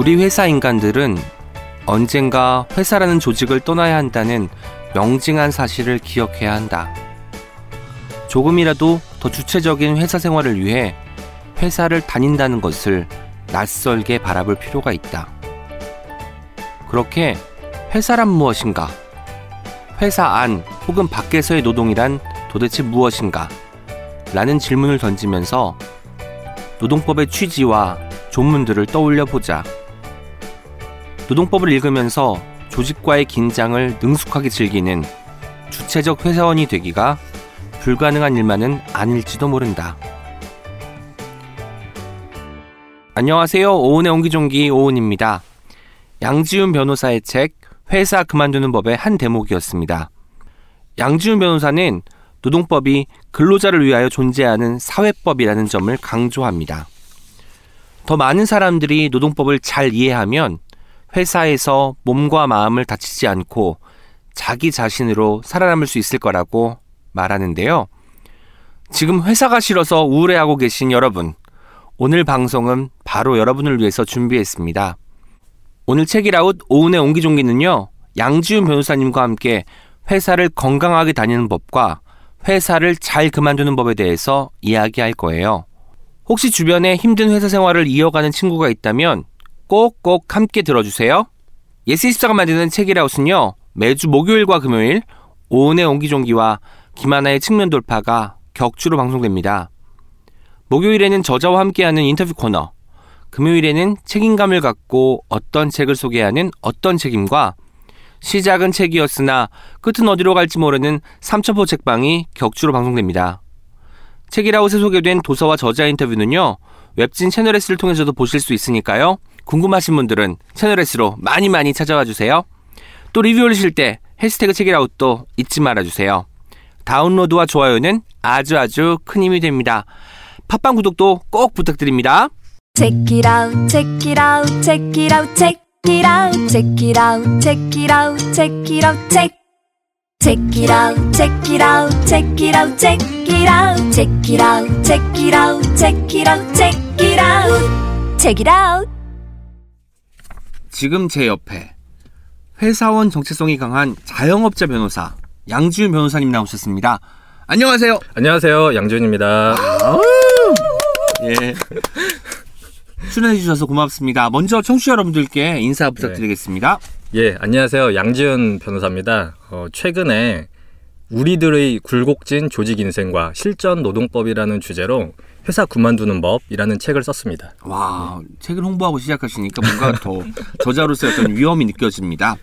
우리 회사 인간들은 언젠가 회사라는 조직을 떠나야 한다는 명징한 사실을 기억해야 한다. 조금이라도 더 주체적인 회사 생활을 위해 회사를 다닌다는 것을 낯설게 바라볼 필요가 있다. 그렇게 회사란 무엇인가? 회사 안 혹은 밖에서의 노동이란 도대체 무엇인가? 라는 질문을 던지면서 노동법의 취지와 조문들을 떠올려 보자. 노동법을 읽으면서 조직과의 긴장을 능숙하게 즐기는 주체적 회사원이 되기가 불가능한 일만은 아닐지도 모른다. 안녕하세요. 오은의 옹기종기 오은입니다. 양지훈 변호사의 책 회사 그만두는 법의 한 대목이었습니다. 양지훈 변호사는 노동법이 근로자를 위하여 존재하는 사회법이라는 점을 강조합니다. 더 많은 사람들이 노동법을 잘 이해하면 회사에서 몸과 마음을 다치지 않고 자기 자신으로 살아남을 수 있을 거라고 말하는데요. 지금 회사가 싫어서 우울해하고 계신 여러분, 오늘 방송은 바로 여러분을 위해서 준비했습니다. 오늘 책이라웃 오은의 옹기종기는요, 양지훈 변호사님과 함께 회사를 건강하게 다니는 법과 회사를 잘 그만두는 법에 대해서 이야기할 거예요. 혹시 주변에 힘든 회사 생활을 이어가는 친구가 있다면 꼭꼭 함께 들어주세요. 예스24가 만드는 책읽아웃은요, 매주 목요일과 금요일 오은의 옹기종기와 김하나의 측면 돌파가 격주로 방송됩니다. 목요일에는 저자와 함께하는 인터뷰 코너, 금요일에는 책임감을 갖고 어떤 책을 소개하는 어떤 책임과 시작은 책이었으나 끝은 어디로 갈지 모르는 삼천포 책방이 격주로 방송됩니다. 책이라웃에 소개된 도서와 저자 인터뷰는요, 웹진 채널S를 통해서도 보실 수 있으니까요. 궁금하신 분들은 채널S로 많이 많이 찾아와 주세요. 또 리뷰 올리실 때 해시태그 책이라웃도 잊지 말아주세요. 다운로드와 좋아요는 아주 아주 큰 힘이 됩니다. 팟빵 구독도 꼭 부탁드립니다. Check it out, check it out, check it out, check it out, check it out, check it out, check it out, check. Check it out, check it out, check it out, check it out, check it out, check it out, check it out, check it out, check it out. 지금 제 옆에 회사원 정체성이 강한 자영업자 변호사 양지훈 변호사님 나오셨습니다. 안녕하세요. 안녕하세요. 양준입니다. 예. 출연해 주셔서 고맙습니다. 먼저 청취자 여러분들께 인사 부탁드리겠습니다. 예, 안녕하세요. 양지은 변호사입니다. 어, 최근에 우리들의 굴곡진 조직 인생과 실전 노동법이라는 주제로 회사 그만두는 법이라는 책을 썼습니다. 와, 책을 홍보하고 시작하시니까 뭔가 더 저자로서의 어떤 위험이 느껴집니다.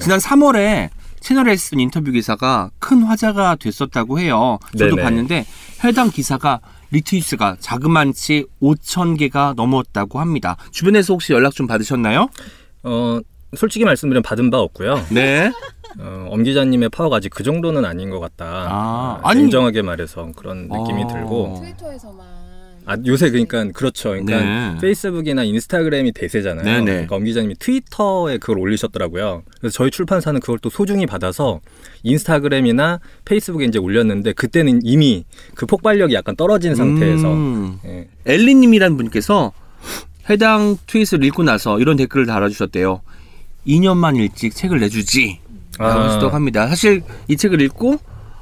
지난 3월에 채널에 쓴 인터뷰 기사가 큰 화제가 됐었다고 해요. 저도 네네. 봤는데 해당 기사가 리트윗 수가 자그만치 5천 개가 넘었다고 합니다. 주변에서 혹시 연락 좀 받으셨나요? 어, 솔직히 말씀드리면 받은 바 없고요. 네. 어, 엄 기자님의 파워가 아직 그 정도는 아닌 것 같다. 아, 아, 아니- 냉정하게 말해서 그런 느낌이 어. 들고. 트위터에서만 아, 요새 그러니까 그렇죠. 그러니까 네. 페이스북이나 인스타그램이 대세잖아요. 네 네. 그러니까 엄 기자님이 트위터에 그걸 올리셨더라고요. 그래서 저희 출판사는 그걸 또 소중히 받아서 인스타그램이나 페이스북에 이제 올렸는데 그때는 이미 그 폭발력이 약간 떨어진 상태에서 음. 예. 엘리님이라는 분께서 해당 트윗을 읽고 나서 이런 댓글을 달아주셨대요. 2년만 일찍 책을 내주지. 라고 아. 합니다. 사실 이 책을 읽고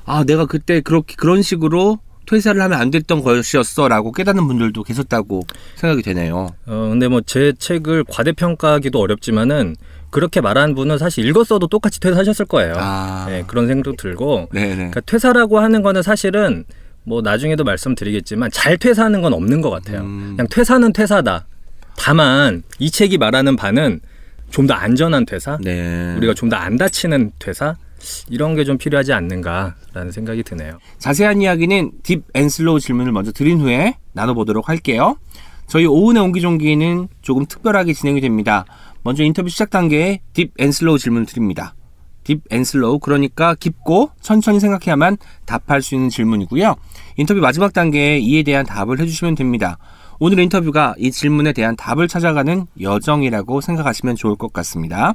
아 내가 그때 그렇게 그런 식으로 퇴사를 하면 안 됐던 것이었어라고 깨닫는 분들도 계셨다고 생각이 되네요. 어, 근데 뭐 제 책을 과대평가하기도 어렵지만은 그렇게 말한 분은 사실 읽었어도 똑같이 퇴사하셨을 거예요. 아. 예, 그런 생각도 들고 네네. 그러니까 퇴사라고 하는 거는 사실은 뭐 나중에도 말씀드리겠지만 잘 퇴사하는 건 없는 것 같아요. 음. 그냥 퇴사는 퇴사다. 다만 이 책이 말하는 바는 좀 더 안전한 퇴사, 네. 우리가 좀 더 안 다치는 퇴사 이런 게 좀 필요하지 않는가라는 생각이 드네요. 자세한 이야기는 deep and slow 질문을 먼저 드린 후에 나눠보도록 할게요. 저희 오은의 옹기종기는 조금 특별하게 진행이 됩니다. 먼저 인터뷰 시작 단계에 deep and slow 질문을 드립니다. Deep and slow 그러니까 깊고 천천히 생각해야만 답할 수 있는 질문이고요. 인터뷰 마지막 단계에 이에 대한 답을 해주시면 됩니다. 오늘 인터뷰가 이 질문에 대한 답을 찾아가는 여정이라고 생각하시면 좋을 것 같습니다.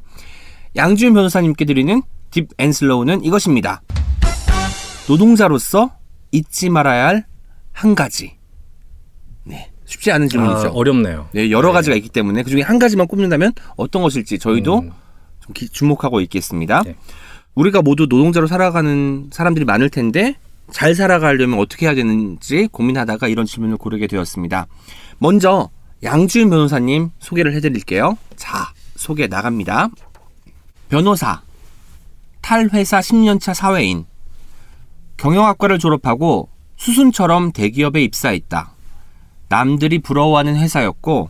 양지훈 변호사님께 드리는 deep and slow는 이것입니다. 노동자로서 잊지 말아야 할 한 가지. 네. 쉽지 않은 질문이죠. 아, 어렵네요. 네, 여러 네. 가지가 있기 때문에 그중에 한 가지만 꼽는다면 어떤 것일지 저희도 음. 좀 기- 주목하고 있겠습니다. 네. 우리가 모두 노동자로 살아가는 사람들이 많을 텐데 잘 살아가려면 어떻게 해야 되는지 고민하다가 이런 질문을 고르게 되었습니다. 먼저 양지은 변호사님 소개를 해드릴게요. 자, 소개 나갑니다. 변호사, 탈회사 10년차 사회인, 경영학과를 졸업하고 수순처럼 대기업에 입사했다. 남들이 부러워하는 회사였고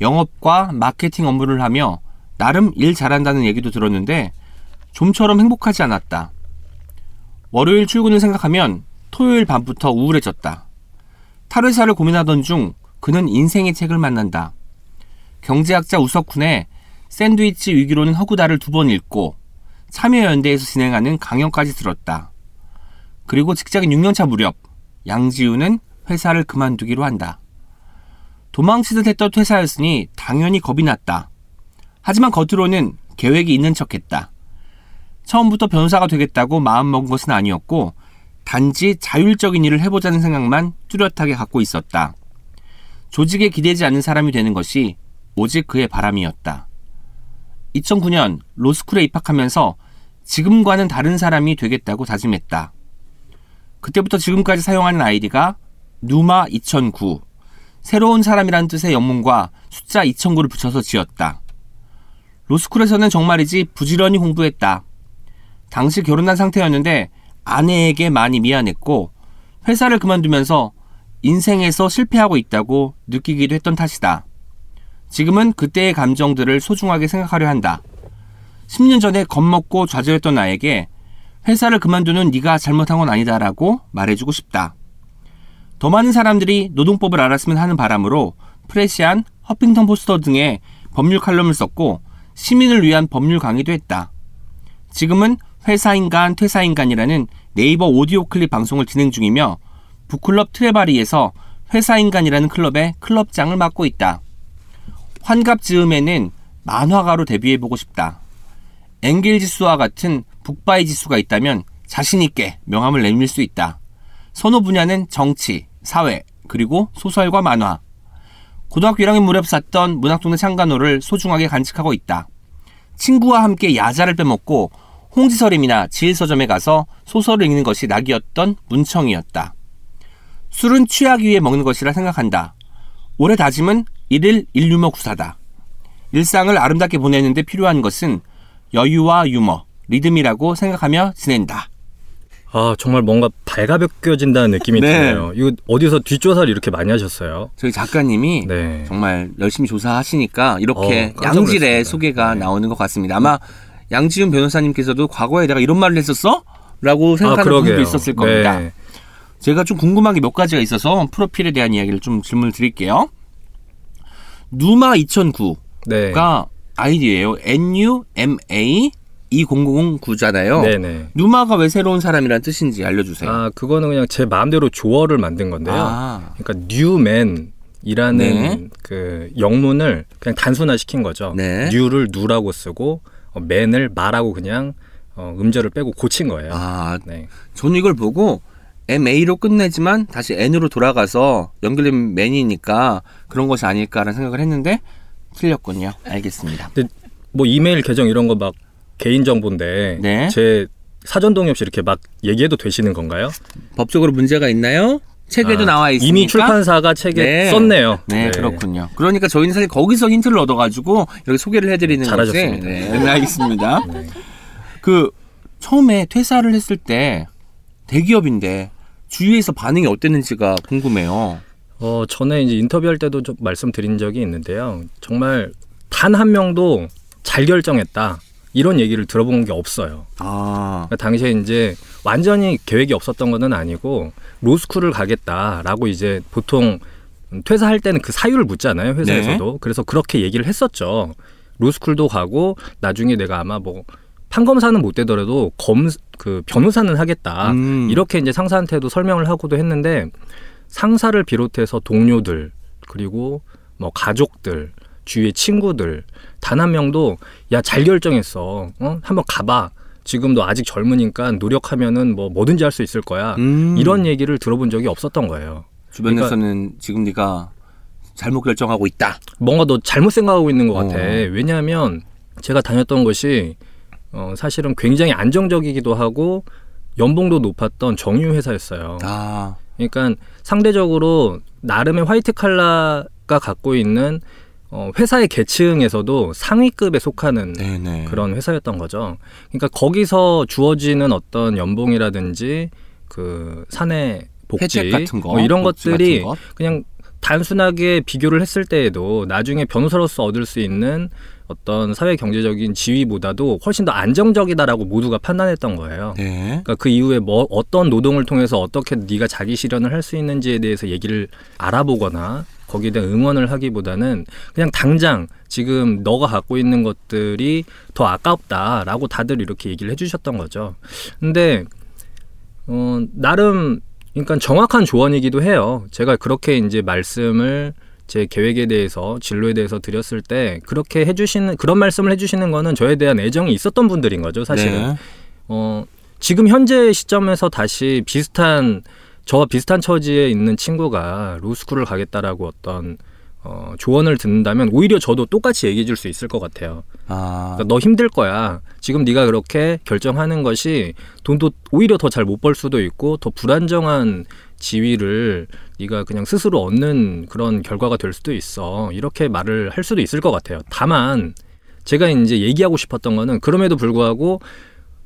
영업과 마케팅 업무를 하며 나름 일 잘한다는 얘기도 들었는데 좀처럼 행복하지 않았다. 월요일 출근을 생각하면 토요일 밤부터 우울해졌다. 탈회사를 고민하던 중 그는 인생의 책을 만난다. 경제학자 우석훈의 샌드위치 위기로는 허구다를 두 번 읽고 참여연대에서 진행하는 강연까지 들었다. 그리고 직장인 6년차 무렵 양지우는 회사를 그만두기로 한다. 도망치듯 했던 퇴사였으니 당연히 겁이 났다. 하지만 겉으로는 계획이 있는 척했다. 처음부터 변호사가 되겠다고 마음먹은 것은 아니었고 단지 자율적인 일을 해보자는 생각만 뚜렷하게 갖고 있었다. 조직에 기대지 않는 사람이 되는 것이 오직 그의 바람이었다. 2009년 로스쿨에 입학하면서 지금과는 다른 사람이 되겠다고 다짐했다. 그때부터 지금까지 사용하는 아이디가 누마 2009, 새로운 사람이란 뜻의 영문과 숫자 2009를 붙여서 지었다. 로스쿨에서는 정말이지 부지런히 공부했다. 당시 결혼한 상태였는데 아내에게 많이 미안했고 회사를 그만두면서 인생에서 실패하고 있다고 느끼기도 했던 탓이다. 지금은 그때의 감정들을 소중하게 생각하려 한다. 10년 전에 겁먹고 좌절했던 나에게 회사를 그만두는 네가 잘못한 건 아니다라고 말해주고 싶다. 더 많은 사람들이 노동법을 알았으면 하는 바람으로 프레시안, 허핑턴 포스터 등의 법률 칼럼을 썼고 시민을 위한 법률 강의도 했다. 지금은 회사인간, 퇴사인간이라는 네이버 오디오 클립 방송을 진행 중이며 북클럽 트레바리에서 회사인간이라는 클럽의 클럽장을 맡고 있다. 환갑 즈음에는 만화가로 데뷔해보고 싶다. 엥겔 지수와 같은 북바이 지수가 있다면 자신있게 명함을 내밀 수 있다. 선호 분야는 정치, 사회, 그리고 소설과 만화. 고등학교 1학년 무렵 샀던 문학동네 창간호를 소중하게 간직하고 있다. 친구와 함께 야자를 빼먹고 홍지서림이나 지일서점에 가서 소설을 읽는 것이 낙이었던 문청이었다. 술은 취하기 위해 먹는 것이라 생각한다. 올해 다짐은 일일 일유머 구사다. 일상을 아름답게 보내는데 필요한 것은 여유와 유머, 리듬이라고 생각하며 지낸다. 아 정말 뭔가 발가벗겨진다는 느낌이 네. 드네요. 이거 어디서 뒷조사를 이렇게 많이 하셨어요? 저희 작가님이 네. 정말 열심히 조사하시니까 이렇게 어, 양질의. 소개가 네. 나오는 것 같습니다. 아마 양지훈 변호사님께서도 과거에 내가 이런 말을 했었어? 라고 생각하는 분도 아, 그러게요. 있었을 겁니다. 네. 제가 좀 궁금한 게 몇 가지가 있어서 프로필에 대한 이야기를 좀 질문을 드릴게요. 누마 2009가 네. 아이디예요. NUMA 2009잖아요. 네네. 누마가 왜 새로운 사람이란 뜻인지 알려주세요. 아 그거는 그냥 제 마음대로 조어를 만든 건데요. 아, 그러니까 뉴맨 이라는 네. 그 영문을 그냥 단순화시킨 거죠. 네. 뉴를 누라고 쓰고 어, 맨을 마라고 그냥 어, 음절을 빼고 고친 거예요. 아, 네. 저는 이걸 보고 MA로 끝내지만 다시 N으로 돌아가서 연결된 맨이니까 그런 것이 아닐까라는 생각을 했는데 틀렸군요. 알겠습니다. 뭐 이메일 계정 이런 거 막 개인 정보인데 네. 제 사전 동의 없이 이렇게 막 얘기해도 되시는 건가요? 법적으로 문제가 있나요? 책에도 아, 나와 있으니까 이미 출판사가 책에 네. 썼네요. 네, 그렇군요. 그러니까 저희는 사실 거기서 힌트를 얻어가지고 이렇게 소개를 해드리는. 잘하셨습니다. 네, 네, 알겠습니다. 네. 그 처음에 퇴사를 했을 때 대기업인데 주위에서 반응이 어땠는지가 궁금해요. 어, 전에 이제 인터뷰할 때도 좀 말씀드린 적이 있는데요. 정말 단 한 명도 잘 결정했다. 이런 얘기를 들어본 게 없어요. 아, 그러니까 당시에 이제 완전히 계획이 없었던 건 아니고 로스쿨을 가겠다라고 이제 보통 퇴사할 때는 그 사유를 묻잖아요 회사에서도 네. 그래서 그렇게 얘기를 했었죠 로스쿨도 가고 나중에 내가 아마 뭐 판검사는 못 되더라도 검 그 변호사는 하겠다 음. 이렇게 이제 상사한테도 설명을 하고도 했는데 상사를 비롯해서 동료들 그리고 뭐 가족들 주위의 친구들 단 한 명도 야 잘 결정했어 어 한번 가봐 지금 너 아직 젊으니까 노력하면은 뭐 뭐든지 할 수 있을 거야 음. 이런 얘기를 들어본 적이 없었던 거예요 주변에서는 지금 네가 잘못 결정하고 있다. 뭔가 너 잘못 생각하고 있는 것 같아. 어. 왜냐하면 제가 다녔던 것이 어, 사실은 굉장히 안정적이기도 하고 연봉도 높았던 정유 회사였어요. 아, 그러니까 상대적으로 나름의 화이트 칼라가 갖고 있는 어, 회사의 계층에서도 상위급에 속하는 네네. 그런 회사였던 거죠. 그러니까 거기서 주어지는 어떤 연봉이라든지 그 사내 복지 같은 거, 뭐 이런 것들이 것. 그냥 단순하게 비교를 했을 때에도 나중에 변호사로서 얻을 수 있는 어떤 사회 경제적인 지위보다도 훨씬 더 안정적이다라고 모두가 판단했던 거예요. 네. 그러니까 그 이후에 뭐 어떤 노동을 통해서 어떻게 네가 자기 실현을 할 수 있는지에 대해서 얘기를 알아보거나 거기에 대한 응원을 하기보다는 그냥 당장 지금 너가 갖고 있는 것들이 더 아깝다라고 다들 이렇게 얘기를 해주셨던 거죠. 근데 어, 나름 그러니까 정확한 조언이기도 해요. 제가 그렇게 이제 말씀을 제 계획에 대해서 진로에 대해서 드렸을 때 그렇게 해주시는 그런 말씀을 해주시는 거는 저에 대한 애정이 있었던 분들인 거죠, 사실은. 네. 어, 지금 현재 시점에서 다시 비슷한 저와 비슷한 처지에 있는 친구가 로스쿨을 가겠다라고 어떤 어, 조언을 듣는다면 오히려 저도 똑같이 얘기해 줄 수 있을 것 같아요. 아, 그러니까 너 힘들 거야. 지금 네가 그렇게 결정하는 것이 돈도 오히려 더 잘 못 벌 수도 있고 더 불안정한 지위를 네가 그냥 스스로 얻는 그런 결과가 될 수도 있어. 이렇게 말을 할 수도 있을 것 같아요. 다만 제가 이제 얘기하고 싶었던 거는 그럼에도 불구하고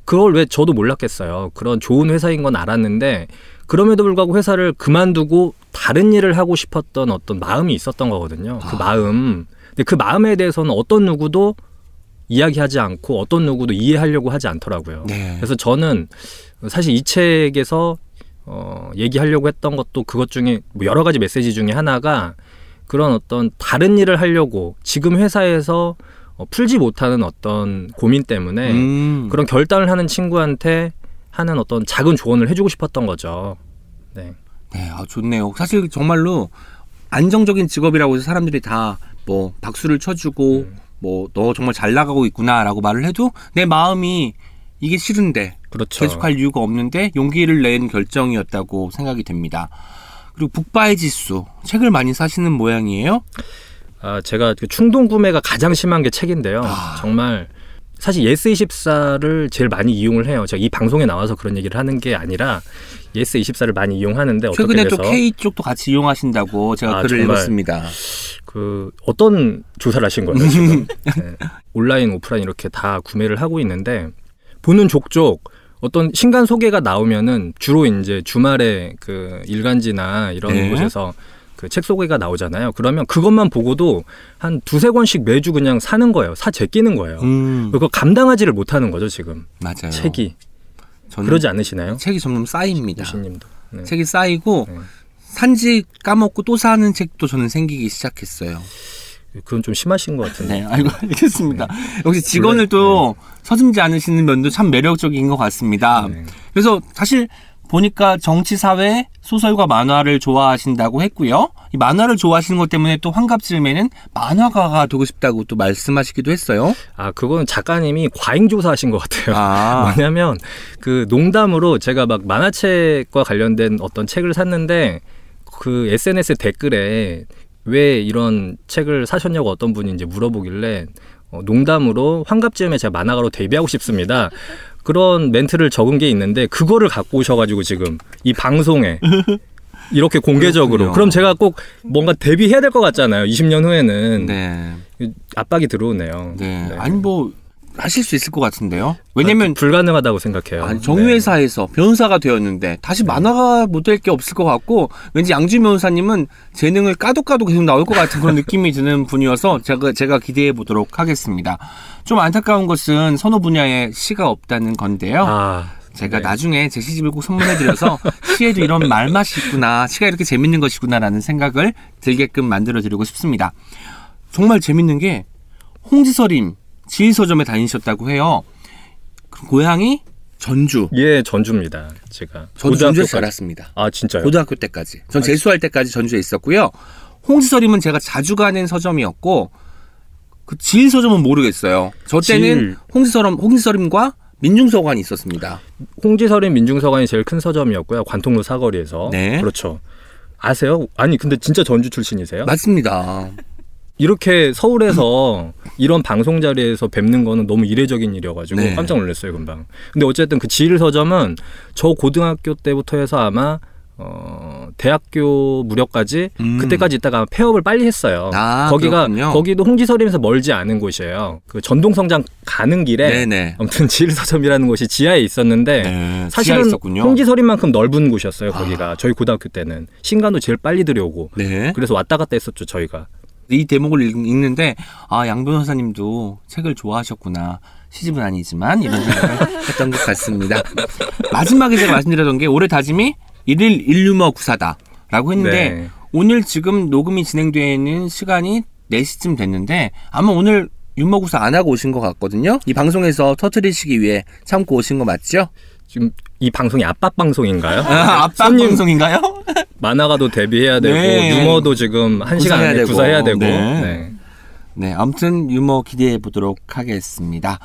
그걸 왜 저도 몰랐겠어요. 그런 좋은 회사인 건 알았는데 그럼에도 불구하고 회사를 그만두고 다른 일을 하고 싶었던 어떤 마음이 있었던 거거든요. 그 아. 마음. 근데 그 마음에 대해서는 어떤 누구도 이야기하지 않고 어떤 누구도 이해하려고 하지 않더라고요. 네. 그래서 저는 사실 이 책에서 어, 얘기하려고 했던 것도 그것 중에 뭐 여러 가지 메시지 중에 하나가 그런 어떤 다른 일을 하려고 지금 회사에서 어, 풀지 못하는 어떤 고민 때문에 음. 그런 결단을 하는 친구한테 하는 어떤 작은 조언을 해주고 싶었던 거죠. 네. 네, 아, 좋네요. 사실 정말로 안정적인 직업이라고 해서 사람들이 다 뭐 박수를 쳐주고 음. 뭐너 정말 잘 나가고 있구나라고 말을 해도 내 마음이 이게 싫은데 그렇죠. 계속할 이유가 없는데 용기를 낸 결정이었다고 생각이 됩니다. 그리고 북바의 지수 책을 많이 사시는 모양이에요. 아, 제가 그 충동 구매가 가장 심한 게 책인데요. 아. 정말 사실 예스24를 제일 많이 이용을 해요. 제가 이 방송에 나와서 그런 얘기를 하는 게 아니라 예스24를 많이 이용하는데 어떻게 최근에 또 K 쪽도 같이 이용하신다고 제가 아, 글을. 읽었습니다. 그 어떤 조사를 하신 거예요 지금 네. 온라인 오프라인 이렇게 다 구매를 하고 있는데 보는 족족 어떤 신간 소개가 나오면은 주로 이제 주말에 그 일간지나 이런 네. 곳에서 그 책 소개가 나오잖아요. 그러면 그것만 보고도 한 두세 권씩 매주 그냥 사는 거예요. 사 제끼는 거예요. 음, 그거 감당하지를 못하는 거죠 지금 맞아요. 책이 저는 그러지 않으시나요? 책이 점점 쌓입니다. 유신님도 네. 책이 쌓이고 네. 산지 까먹고 또 사는 책도 저는 생기기 시작했어요. 그건 좀 심하신 것 같은데. 네, 알고 알겠습니다. 네. 역시 직원을 또 서슴지 않으시는 면도 참 매력적인 것 같습니다. 네. 그래서 사실 보니까 정치, 사회, 소설과 만화를 좋아하신다고 했고요. 이 만화를 좋아하시는 것 때문에 또 환갑쯤에는 만화가가 되고 싶다고 또 말씀하시기도 했어요. 아 그건 작가님이 과잉 조사하신 것 같아요. 아, 뭐냐면 그 농담으로 제가 막 만화책과 관련된 어떤 책을 샀는데 그 SNS 댓글에 왜 이런 책을 사셨냐고 어떤 분이 이제 물어보길래 어, 농담으로 환갑쯤에 제가 만화가로 데뷔하고 싶습니다. 그런 멘트를 적은 게 있는데 그거를 갖고 오셔가지고 지금 이 방송에 이렇게 공개적으로 그렇군요. 그럼 제가 꼭 뭔가 데뷔해야 될 것 같잖아요. 20년 후에는 네, 압박이 들어오네요. 네, 아니 뭐 하실 수 있을 것 같은데요. 왜냐면 불가능하다고 생각해요. 아니, 정유회사에서 변호사가 되었는데 다시 만화가 못될 게 없을 것 같고 왠지 양준 변호사님은 재능을 까도 까도 계속 나올 것 같은 그런 느낌이 드는 분이어서 제가 제가 기대해 보도록 하겠습니다. 좀 안타까운 것은 선호 분야에 시가 없다는 건데요. 아, 제가 네. 나중에 제 시집을 꼭 선물해드려서 시에도 이런 말맛이 있구나, 시가 이렇게 재밌는 것이구나라는 생각을 들게끔 만들어드리고 싶습니다. 정말 재밌는 게 홍지서림 지휘서점에 다니셨다고 해요. 그 고향이 전주. 예, 전주입니다. 제가 저도 고등학교까지. 살았습니다. 아 진짜요? 고등학교 때까지. 전 아, 재수할 때까지 전주에 있었고요. 홍지서림은 제가 자주 가는 서점이었고 그 지휘서점은 모르겠어요. 저 때는 지일. 홍지서점 홍지서림과 민중서관이 있었습니다. 홍지서림 민중서관이 제일 큰 서점이었고요. 관통로 사거리에서. 네. 그렇죠. 아세요? 아니 근데 진짜 전주 출신이세요? 맞습니다. 이렇게 서울에서 이런 방송 자리에서 뵙는 거는 너무 이례적인 일이어가지고 네. 깜짝 놀랐어요 금방. 근데 어쨌든 그 지일 서점은 저 고등학교 때부터 해서 아마 어 대학교 무렵까지 음. 그때까지 있다가 폐업을 빨리 했어요. 아, 거기가 그렇군요. 거기도 홍지서림에서 멀지 않은 곳이에요. 그 전동성장 가는 길에 네네. 아무튼 지일 서점이라는 곳이 지하에 있었는데 네, 사실은 지하에. 홍지서림만큼 넓은 곳이었어요. 거기가 아. 저희 고등학교 때는 신간도 제일 빨리 들여오고 네. 그래서 왔다 갔다 했었죠 저희가. 이 대목을 읽- 읽는데 아 양 변호사님도 책을 좋아하셨구나 시집은 아니지만 이런 생각을 했던 것 같습니다. 마지막에 제가 말씀드렸던 게 올해 다짐이 일일 일유머 구사다라고 했는데 네. 오늘 지금 녹음이 진행되는 시간이 4시쯤 됐는데 아마 오늘 유머구사 안 하고 오신 것 같거든요. 이 방송에서 터트리시기 위해 참고 오신 거 맞죠? 지금 이 방송이 압박 방송인가요? 아, 손님 방송인가요? 만화가도 데뷔해야 되고 네. 유머도 지금 한 시간 안에 되고. 구사해야 되고. 네. 네. 네, 아무튼 유머 기대해 보도록 하겠습니다.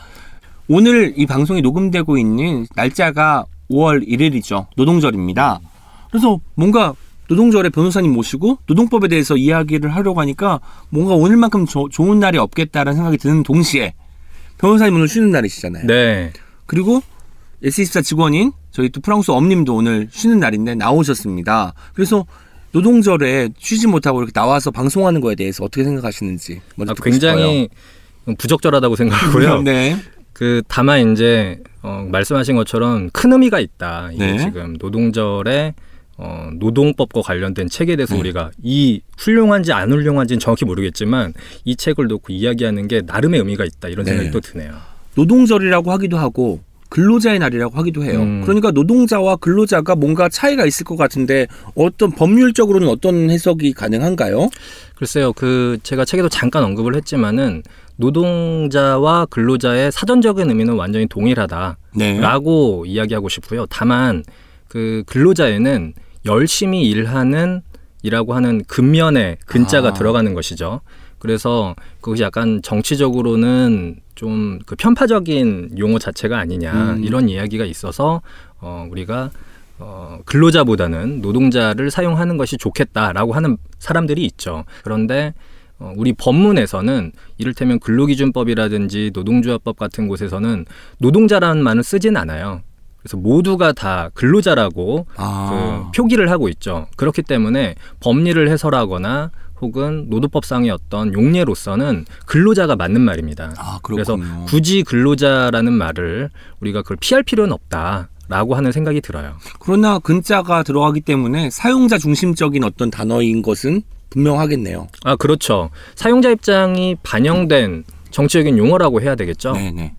오늘 이 방송이 녹음되고 있는 날짜가 5월 1일이죠. 노동절입니다. 그래서 뭔가 노동절에 변호사님 모시고 노동법에 대해서 이야기를 하려고 하니까 뭔가 오늘만큼 조- 좋은 날이 없겠다라는 생각이 드는 동시에 변호사님 오늘 쉬는 날이시잖아요. 네. 그리고 S24 직원인 저희 또 프랑스 엄님도 오늘 쉬는 날인데 나오셨습니다. 그래서 노동절에 쉬지 못하고 이렇게 나와서 방송하는 거에 대해서 어떻게 생각하시는지 먼저 아, 듣고 굉장히 부적절하다고 싶어요. 생각하고요. 네. 그 다만 이제 어, 말씀하신 것처럼 큰 의미가 있다. 이게 네. 지금 노동절에 어, 노동법과 관련된 책에 대해서 네. 우리가 이 훌륭한지 안 훌륭한지는 정확히 모르겠지만 이 책을 놓고 이야기하는 게 나름의 의미가 있다 이런 생각이 네. 또 드네요. 노동절이라고 하기도 하고 근로자의 날이라고 하기도 해요. 음. 그러니까 노동자와 근로자가 뭔가 차이가 있을 것 같은데 어떤 법률적으로는 어떤 해석이 가능한가요? 글쎄요, 그 제가 책에도 잠깐 언급을 했지만은 노동자와 근로자의 사전적인 의미는 완전히 동일하다. 네. 라고 이야기하고 싶고요. 다만 그 근로자에는 열심히 일하는 이라고 하는 근면에 근자가 아. 들어가는 것이죠. 그래서 그것이 약간 정치적으로는 좀 그 편파적인 용어 자체가 아니냐 음. 이런 이야기가 있어서 어 우리가 어 근로자보다는 노동자를 사용하는 것이 좋겠다라고 하는 사람들이 있죠. 그런데 어, 우리 법문에서는 이를테면 근로기준법이라든지 노동조합법 같은 곳에서는 노동자라는 말을 쓰진 않아요. 그래서 모두가 다 근로자라고 아. 그 표기를 하고 있죠. 그렇기 때문에 법리를 해설하거나 혹은 노동법상의 어떤 용례로서는 근로자가 맞는 말입니다. 아, 그래서. 굳이 근로자라는 말을 우리가 그걸 피할 필요는 없다 라고 하는 생각이 들어요. 그러나 근자가 들어가기 때문에 사용자 중심적인 어떤 단어인 것은 분명하겠네요. 아 그렇죠. 사용자 입장이 반영된 정치적인 용어라고 해야 되겠죠. 네네.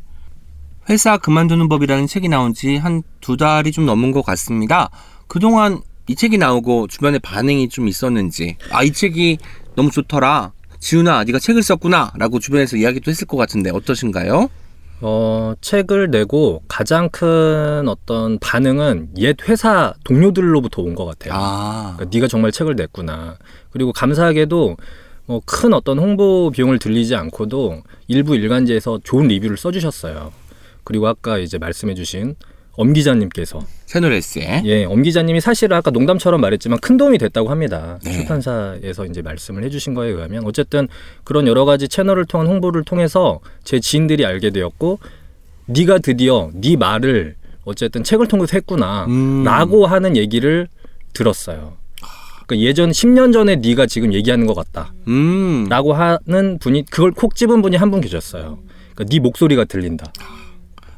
회사 그만두는 법이라는 책이 나온 지 한 두 달이 좀 넘은 것 같습니다. 그동안 이 책이 나오고 주변에 반응이 좀 있었는지, 아, 이 책이 너무 좋더라. 지훈아, 네가 책을 썼구나. 라고 주변에서 이야기도 했을 것 같은데, 어떠신가요? 어, 책을 내고 가장 큰 어떤 반응은 옛 회사 동료들로부터 온 것 같아요. 아, 그러니까 네가 정말 책을 냈구나. 그리고 감사하게도 뭐 큰 어떤 홍보 비용을 들리지 않고도 일부 일간지에서 좋은 리뷰를 써주셨어요. 그리고 아까 이제 말씀해주신 엄 기자님께서 채널 S에. 예, 엄 기자님이 사실 아까 농담처럼 말했지만 큰 도움이 됐다고 합니다. 네. 출판사에서 이제 말씀을 해주신 거에 의하면 어쨌든 그런 여러 가지 채널을 통한 홍보를 통해서 제 지인들이 알게 되었고 네가 드디어 네 말을 어쨌든 책을 통해서 했구나라고 음. 하는 얘기를 들었어요. 그러니까 예전 10년 전에 네가 지금 얘기하는 것 같다라고 음. 하는 분이 그걸 콕 집은 분이 한 분 계셨어요. 그러니까 네 목소리가 들린다.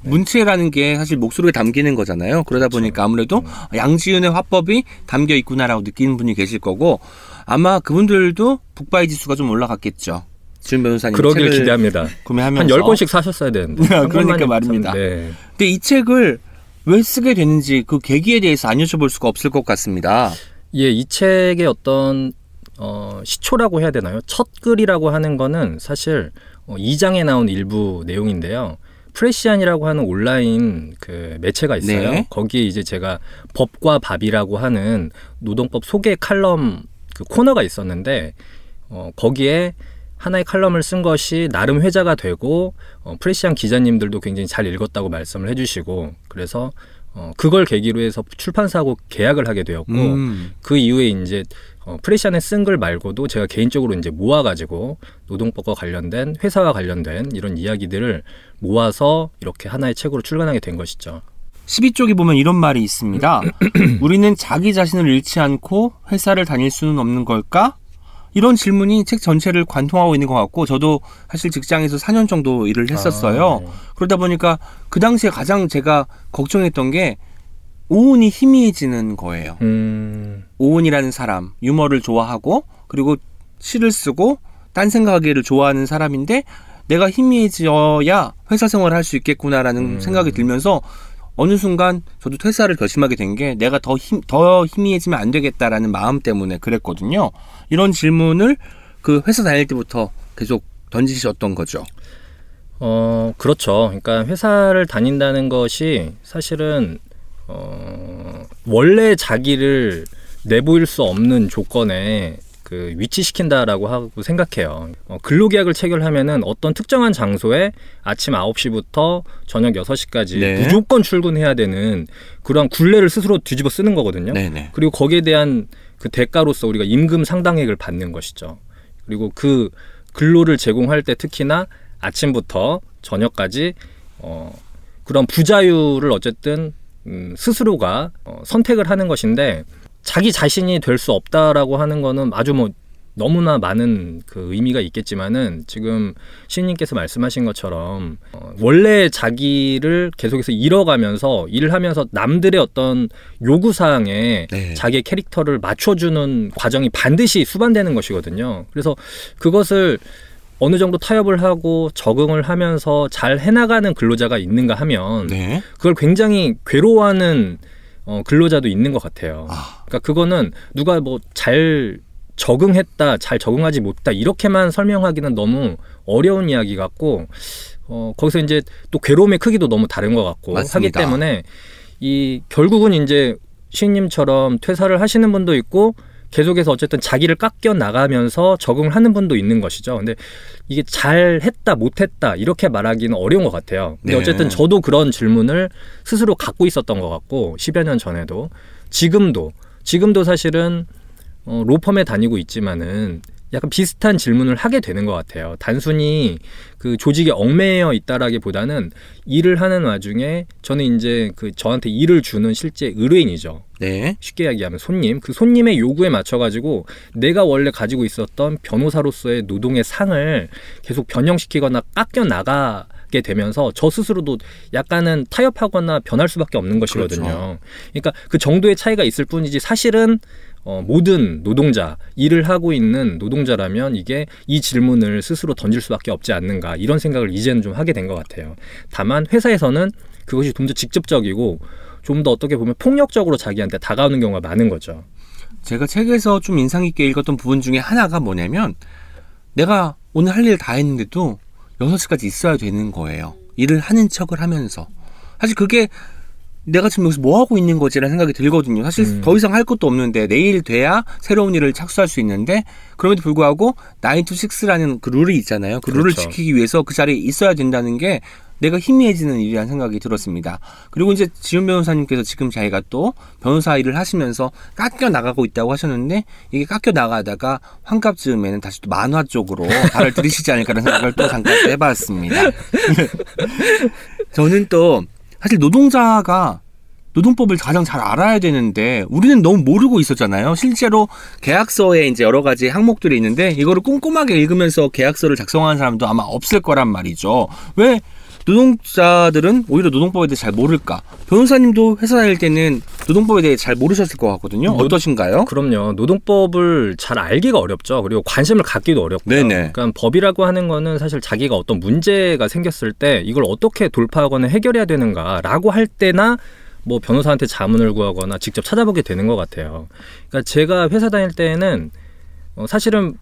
문체라는 게 사실 목소리에 담기는 거잖아요. 그러다 보니까 아무래도 양지윤의 화법이 담겨 있구나라고 느끼는 분이 계실 거고 아마 그분들도 북바이 지수가 좀 올라갔겠죠. 지훈 변호사님 그러길 책을 기대합니다. 구매하면서 한 10권씩 사셨어야 되는데. 한 그러니까 말입니다. 참, 네. 근데 이 책을 왜 쓰게 됐는지 그 계기에 대해서 안 여쭤볼 수가 없을 것 같습니다. 예, 이 책의 어떤 어, 시초라고 해야 되나요? 첫 글이라고 하는 거는 사실 어, 2장에 나온 일부 내용인데요. 프레시안이라고 하는 온라인 그 매체가 있어요. 네. 거기에 이제 제가 법과 밥이라고 하는 노동법 소개 칼럼 그 코너가 있었는데 어, 거기에 하나의 칼럼을 쓴 것이 나름 회자가 되고 어, 프레시안 기자님들도 굉장히 잘 읽었다고 말씀을 해주시고 그래서 어, 그걸 계기로 해서 출판사하고 계약을 하게 되었고 음. 그 이후에 이제 어, 프레시안의 쓴 글 말고도 제가 개인적으로 이제 모아가지고 노동법과 관련된 회사와 관련된 이런 이야기들을 모아서 이렇게 하나의 책으로 출간하게 된 것이죠. 12쪽에 보면 이런 말이 있습니다. 우리는 자기 자신을 잃지 않고 회사를 다닐 수는 없는 걸까? 이런 질문이 책 전체를 관통하고 있는 것 같고 저도 사실 직장에서 4년 정도 일을 했었어요. 아, 그러다 보니까 그 당시에 가장 제가 걱정했던 게 오은이 희미해지는 거예요. 음, 오은이라는 사람 유머를 좋아하고 그리고 시를 쓰고 딴 생각하기를 좋아하는 사람인데 내가 희미해져야 회사 생활을 할 수 있겠구나라는 음. 생각이 들면서 어느 순간 저도 퇴사를 결심하게 된 게 내가 더 힘, 더 희미해지면 안 되겠다라는 마음 때문에 그랬거든요. 이런 질문을 그 회사 다닐 때부터 계속 던지셨던 거죠. 어, 그렇죠. 그러니까 회사를 다닌다는 것이 사실은 어, 원래 자기를 내보일 수 없는 조건에 그 위치시킨다라고 하고 생각해요. 어, 근로계약을 체결하면은 어떤 특정한 장소에 아침 9시부터 저녁 6시까지 네. 무조건 출근해야 되는 그런 굴레를 스스로 뒤집어 쓰는 거거든요. 네네. 그리고 거기에 대한 그 대가로서 우리가 임금 상당액을 받는 것이죠. 그리고 그 근로를 제공할 때 특히나 아침부터 저녁까지 어 그런 부자유를 어쨌든 음, 스스로가 어, 선택을 하는 것인데 자기 자신이 될 수 없다라고 하는 거는 아주 뭐 너무나 많은 그 의미가 있겠지만은 지금 시인님께서 말씀하신 것처럼 어, 원래 자기를 계속해서 잃어가면서 일을 하면서 남들의 어떤 요구 사항에 네. 자기의 캐릭터를 맞춰주는 과정이 반드시 수반되는 것이거든요. 그래서 그것을 어느 정도 타협을 하고 적응을 하면서 잘 해나가는 근로자가 있는가 하면 네. 그걸 굉장히 괴로워하는 어, 근로자도 있는 것 같아요. 아. 그러니까 그거는 누가 뭐 잘 적응했다, 잘 적응하지 못했다 이렇게만 설명하기는 너무 어려운 이야기 같고 어, 거기서 이제 또 괴로움의 크기도 너무 다른 것 같고 맞습니다. 하기 때문에 이 결국은 이제 시인님처럼 퇴사를 하시는 분도 있고 계속해서 어쨌든 자기를 깎여 나가면서 적응을 하는 분도 있는 것이죠. 근데 이게 잘 했다, 못 했다, 이렇게 말하기는 어려운 것 같아요. 근데 네. 어쨌든 저도 그런 질문을 스스로 갖고 있었던 것 같고, 10여 년 전에도. 지금도, 지금도 사실은, 어, 로펌에 다니고 있지만은, 약간 비슷한 질문을 하게 되는 것 같아요. 단순히 그 조직에 얽매여 있다라기보다는 일을 하는 와중에 저는 이제 그 저한테 일을 주는 실제 의뢰인이죠. 네. 쉽게 이야기하면 손님 그 손님의 요구에 맞춰가지고 내가 원래 가지고 있었던 변호사로서의 노동의 상을 계속 변형시키거나 깎여 나가 게 되면서 저 스스로도 약간은 타협하거나 변할 수밖에 없는 것이거든요. 그렇죠. 그러니까 그 정도의 차이가 있을 뿐이지 사실은 어, 모든 노동자 일을 하고 있는 노동자라면 이게 이 질문을 스스로 던질 수밖에 없지 않는가 이런 생각을 이제는 좀 하게 된 것 같아요. 다만 회사에서는 그것이 좀 더 직접적이고 좀 더 어떻게 보면 폭력적으로 자기한테 다가오는 경우가 많은 거죠. 제가 책에서 좀 인상 깊게 읽었던 부분 중에 하나가 뭐냐면 내가 오늘 할 일 다 했는데도 6시까지 있어야 되는 거예요. 일을 하는 척을 하면서. 사실 그게 내가 지금 여기서 뭐 하고 있는 거지라는 생각이 들거든요. 사실 음. 더 이상 할 것도 없는데 내일 돼야 새로운 일을 착수할 수 있는데 그럼에도 불구하고 9 to 6라는 그 룰이 있잖아요. 그 룰을 그렇죠. 지키기 위해서 그 자리에 있어야 된다는 게 내가 희미해지는 일이라는 생각이 들었습니다. 그리고 이제 지훈 변호사님께서 지금 자기가 또 변호사 일을 하시면서 깎여 나가고 있다고 하셨는데 이게 깎여 나가다가 환갑 즈음에는 다시 또 만화 쪽으로 발을 들이시지 않을까라는 생각을 또 잠깐 해봤습니다. 저는 또 사실 노동자가 노동법을 가장 잘 알아야 되는데 우리는 너무 모르고 있었잖아요. 실제로 계약서에 이제 여러 가지 항목들이 있는데 이거를 꼼꼼하게 읽으면서 계약서를 작성하는 사람도 아마 없을 거란 말이죠. 왜 노동자들은 오히려 노동법에 대해 잘 모를까? 변호사님도 회사 다닐 때는 노동법에 대해 잘 모르셨을 것 같거든요. 노- 어떠신가요? 그럼요. 노동법을 잘 알기가 어렵죠. 그리고 관심을 갖기도 어렵고요. 네네. 그러니까 법이라고 하는 거는 사실 자기가 어떤 문제가 생겼을 때 이걸 어떻게 돌파하거나 해결해야 되는가라고 할 때나 뭐 변호사한테 자문을 구하거나 직접 찾아보게 되는 것 같아요. 그러니까 제가 회사 다닐 때는 어, 사실은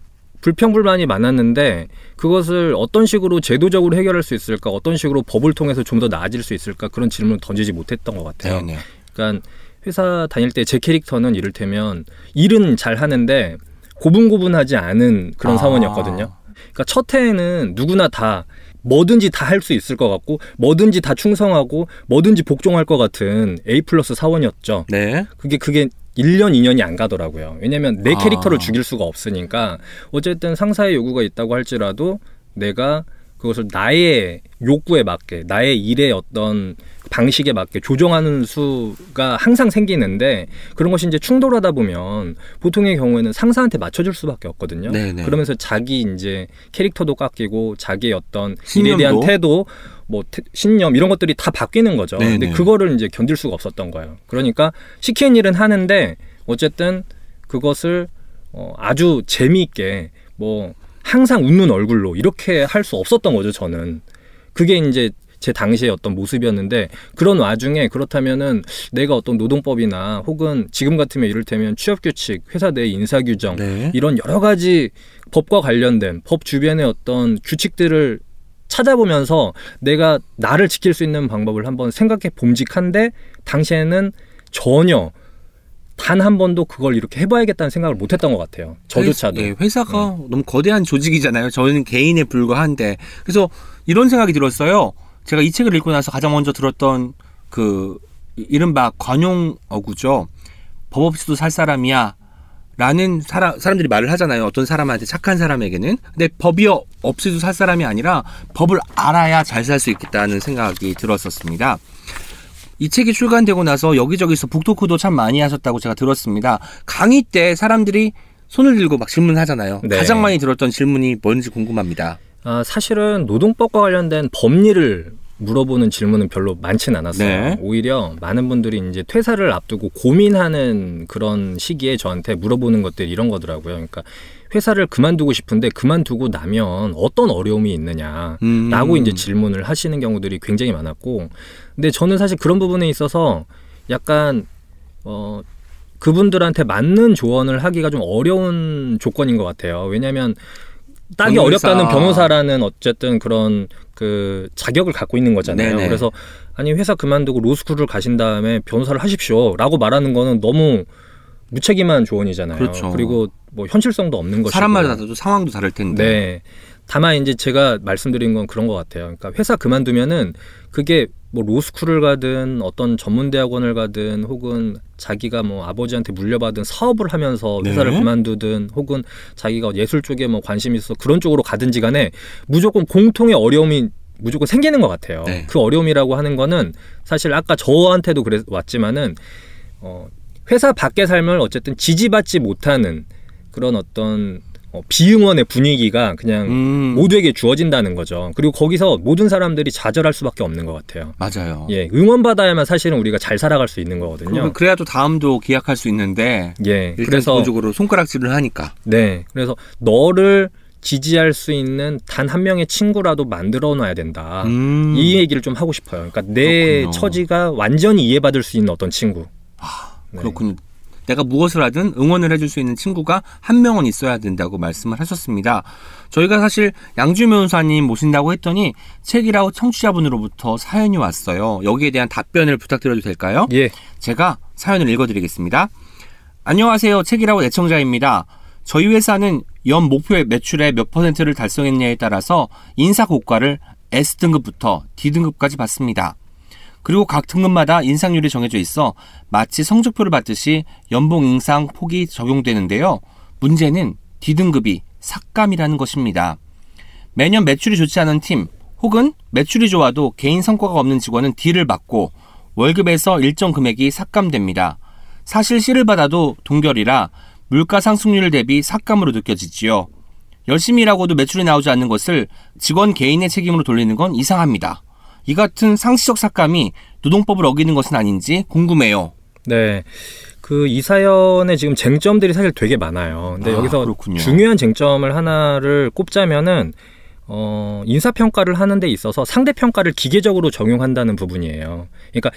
불평불만이 많았는데 그것을 어떤 식으로 제도적으로 해결할 수 있을까, 어떤 식으로 법을 통해서 좀 더 나아질 수 있을까 그런 질문을 던지지 못했던 것 같아요. 네 네. 그러니까 회사 다닐 때 제 캐릭터는 이를테면 일은 잘 하는데 고분고분하지 않은 그런 아. 사원이었거든요. 그러니까 첫 해에는 누구나 다 뭐든지 다 할 수 있을 것 같고 뭐든지 다 충성하고 뭐든지 복종할 것 같은 A 플러스 사원이었죠. 네. 그게 그게 1년, 2년이 안 가더라고요. 왜냐면 내 아. 캐릭터를 죽일 수가 없으니까 어쨌든 상사의 요구가 있다고 할지라도 내가 그것을 나의 욕구에 맞게 나의 일의 어떤 방식에 맞게 조정하는 수가 항상 생기는데 그런 것이 이제 충돌하다 보면 보통의 경우에는 상사한테 맞춰줄 수밖에 없거든요. 네네. 그러면서 자기 이제 캐릭터도 깎이고 자기의 어떤 일에 신념도? 대한 태도, 뭐 태- 신념 이런 것들이 다 바뀌는 거죠. 네네. 근데 그거를 이제 견딜 수가 없었던 거예요. 그러니까 시키는 일은 하는데 어쨌든 그것을 어, 아주 재미있게 뭐 항상 웃는 얼굴로 이렇게 할 수 없었던 거죠. 저는 그게 이제 제 당시의 어떤 모습이었는데 그런 와중에 그렇다면은 내가 어떤 노동법이나 혹은 지금 같으면 이를테면 취업규칙, 회사 내 인사규정 네. 이런 여러 가지 법과 관련된 법 주변의 어떤 규칙들을 찾아보면서 내가 나를 지킬 수 있는 방법을 한번 생각해 봄직한데 당시에는 전혀 단한 번도 그걸 이렇게 해봐야겠다는 생각을 못했던 것 같아요. 저조차도. 예, 회사가 너무 거대한 조직이잖아요. 저는 개인에 불과한데. 그래서 이런 생각이 들었어요. 제가 이 책을 읽고 나서 가장 먼저 들었던 그 이- 이른바 관용 어구죠. 법 없이도 살 사람이야. 라는 사람, 사람들이 말을 하잖아요. 어떤 사람한테 착한 사람에게는. 근데 법이 어- 없이도 살 사람이 아니라 법을 알아야 잘 살 수 있겠다는 생각이 들었었습니다. 이 책이 출간되고 나서 여기저기서 북토크도 참 많이 하셨다고 제가 들었습니다. 강의 때 사람들이 손을 들고 막 질문하잖아요. 네. 가장 많이 들었던 질문이 뭔지 궁금합니다. 아, 사실은 노동법과 관련된 법리를 물어보는 질문은 별로 많지는 않았어요. 네. 오히려 많은 분들이 이제 퇴사를 앞두고 고민하는 그런 시기에 저한테 물어보는 것들이 이런 거더라고요. 그러니까 회사를 그만두고 싶은데 그만두고 나면 어떤 어려움이 있느냐. 음. 라고 이제 질문을 하시는 경우들이 굉장히 많았고 근데 저는 사실 그런 부분에 있어서 약간 어 그분들한테 맞는 조언을 하기가 좀 어려운 조건인 것 같아요. 왜냐하면 따기 변호사. 어렵다는 변호사라는 어쨌든 그런 그 자격을 갖고 있는 거잖아요. 네네. 그래서 아니 회사 그만두고 로스쿨을 가신 다음에 변호사를 하십시오라고 말하는 거는 너무 무책임한 조언이잖아요. 그렇죠. 리고 뭐 현실성도 없는 것이고. 사람마다 다르고 상황도 다를 텐데. 네. 다만 이제 제가 말씀드린 건 그런 것 같아요. 그러니까 회사 그만두면은 그게 뭐 로스쿨을 가든 어떤 전문 대학원을 가든 혹은 자기가 뭐 아버지한테 물려받은 사업을 하면서 네. 회사를 그만두든 혹은 자기가 예술 쪽에 뭐 관심이 있어 그런 쪽으로 가든지 간에 무조건 공통의 어려움이 무조건 생기는 것 같아요. 네. 그 어려움이라고 하는 거는 사실 아까 저한테도 그랬 왔지만은 어 회사 밖의 삶을 어쨌든 지지받지 못하는 그런 어떤 어, 비응원의 분위기가 그냥 음, 모두에게 주어진다는 거죠. 그리고 거기서 모든 사람들이 좌절할 수밖에 없는 것 같아요. 맞아요. 예, 응원 받아야만 사실은 우리가 잘 살아갈 수 있는 거거든요. 그래야 또 다음도 기약할 수 있는데 예, 그래서 기본적으로 손가락질을 하니까. 네, 그래서 너를 지지할 수 있는 단 한 명의 친구라도 만들어 놔야 된다. 음, 아, 이 얘기를 좀 하고 싶어요. 그러니까 내 그렇군요. 처지가 완전히 이해받을 수 있는 어떤 친구. 네. 그렇군요. 내가 무엇을 하든 응원을 해줄 수 있는 친구가 한 명은 있어야 된다고 말씀을 하셨습니다. 저희가 사실 양주 변호사님 모신다고 했더니 책이라고 청취자분으로부터 사연이 왔어요. 여기에 대한 답변을 부탁드려도 될까요? 예, 제가 사연을 읽어드리겠습니다. 안녕하세요. 책이라고 애청자입니다. 저희 회사는 연 목표 매출의 몇 퍼센트를 달성했냐에 따라서 인사 고과를 S등급부터 D등급까지 받습니다. 그리고 각 등급마다 인상률이 정해져 있어 마치 성적표를 받듯이 연봉 인상 폭이 적용되는데요. 문제는 D등급이 삭감이라는 것입니다. 매년 매출이 좋지 않은 팀 혹은 매출이 좋아도 개인 성과가 없는 직원은 D를 받고 월급에서 일정 금액이 삭감됩니다. 사실 C를 받아도 동결이라 물가 상승률 대비 삭감으로 느껴지지요. 열심히 일하고도 매출이 나오지 않는 것을 직원 개인의 책임으로 돌리는 건 이상합니다. 이 같은 상시적 삭감이 노동법을 어기는 것은 아닌지 궁금해요. 네. 그 이 사연에 지금 쟁점들이 사실 되게 많아요. 근데 아, 여기서 그렇군요. 중요한 쟁점을 하나를 꼽자면은 어, 인사평가를 하는 데 있어서 상대평가를 기계적으로 적용한다는 부분이에요. 그러니까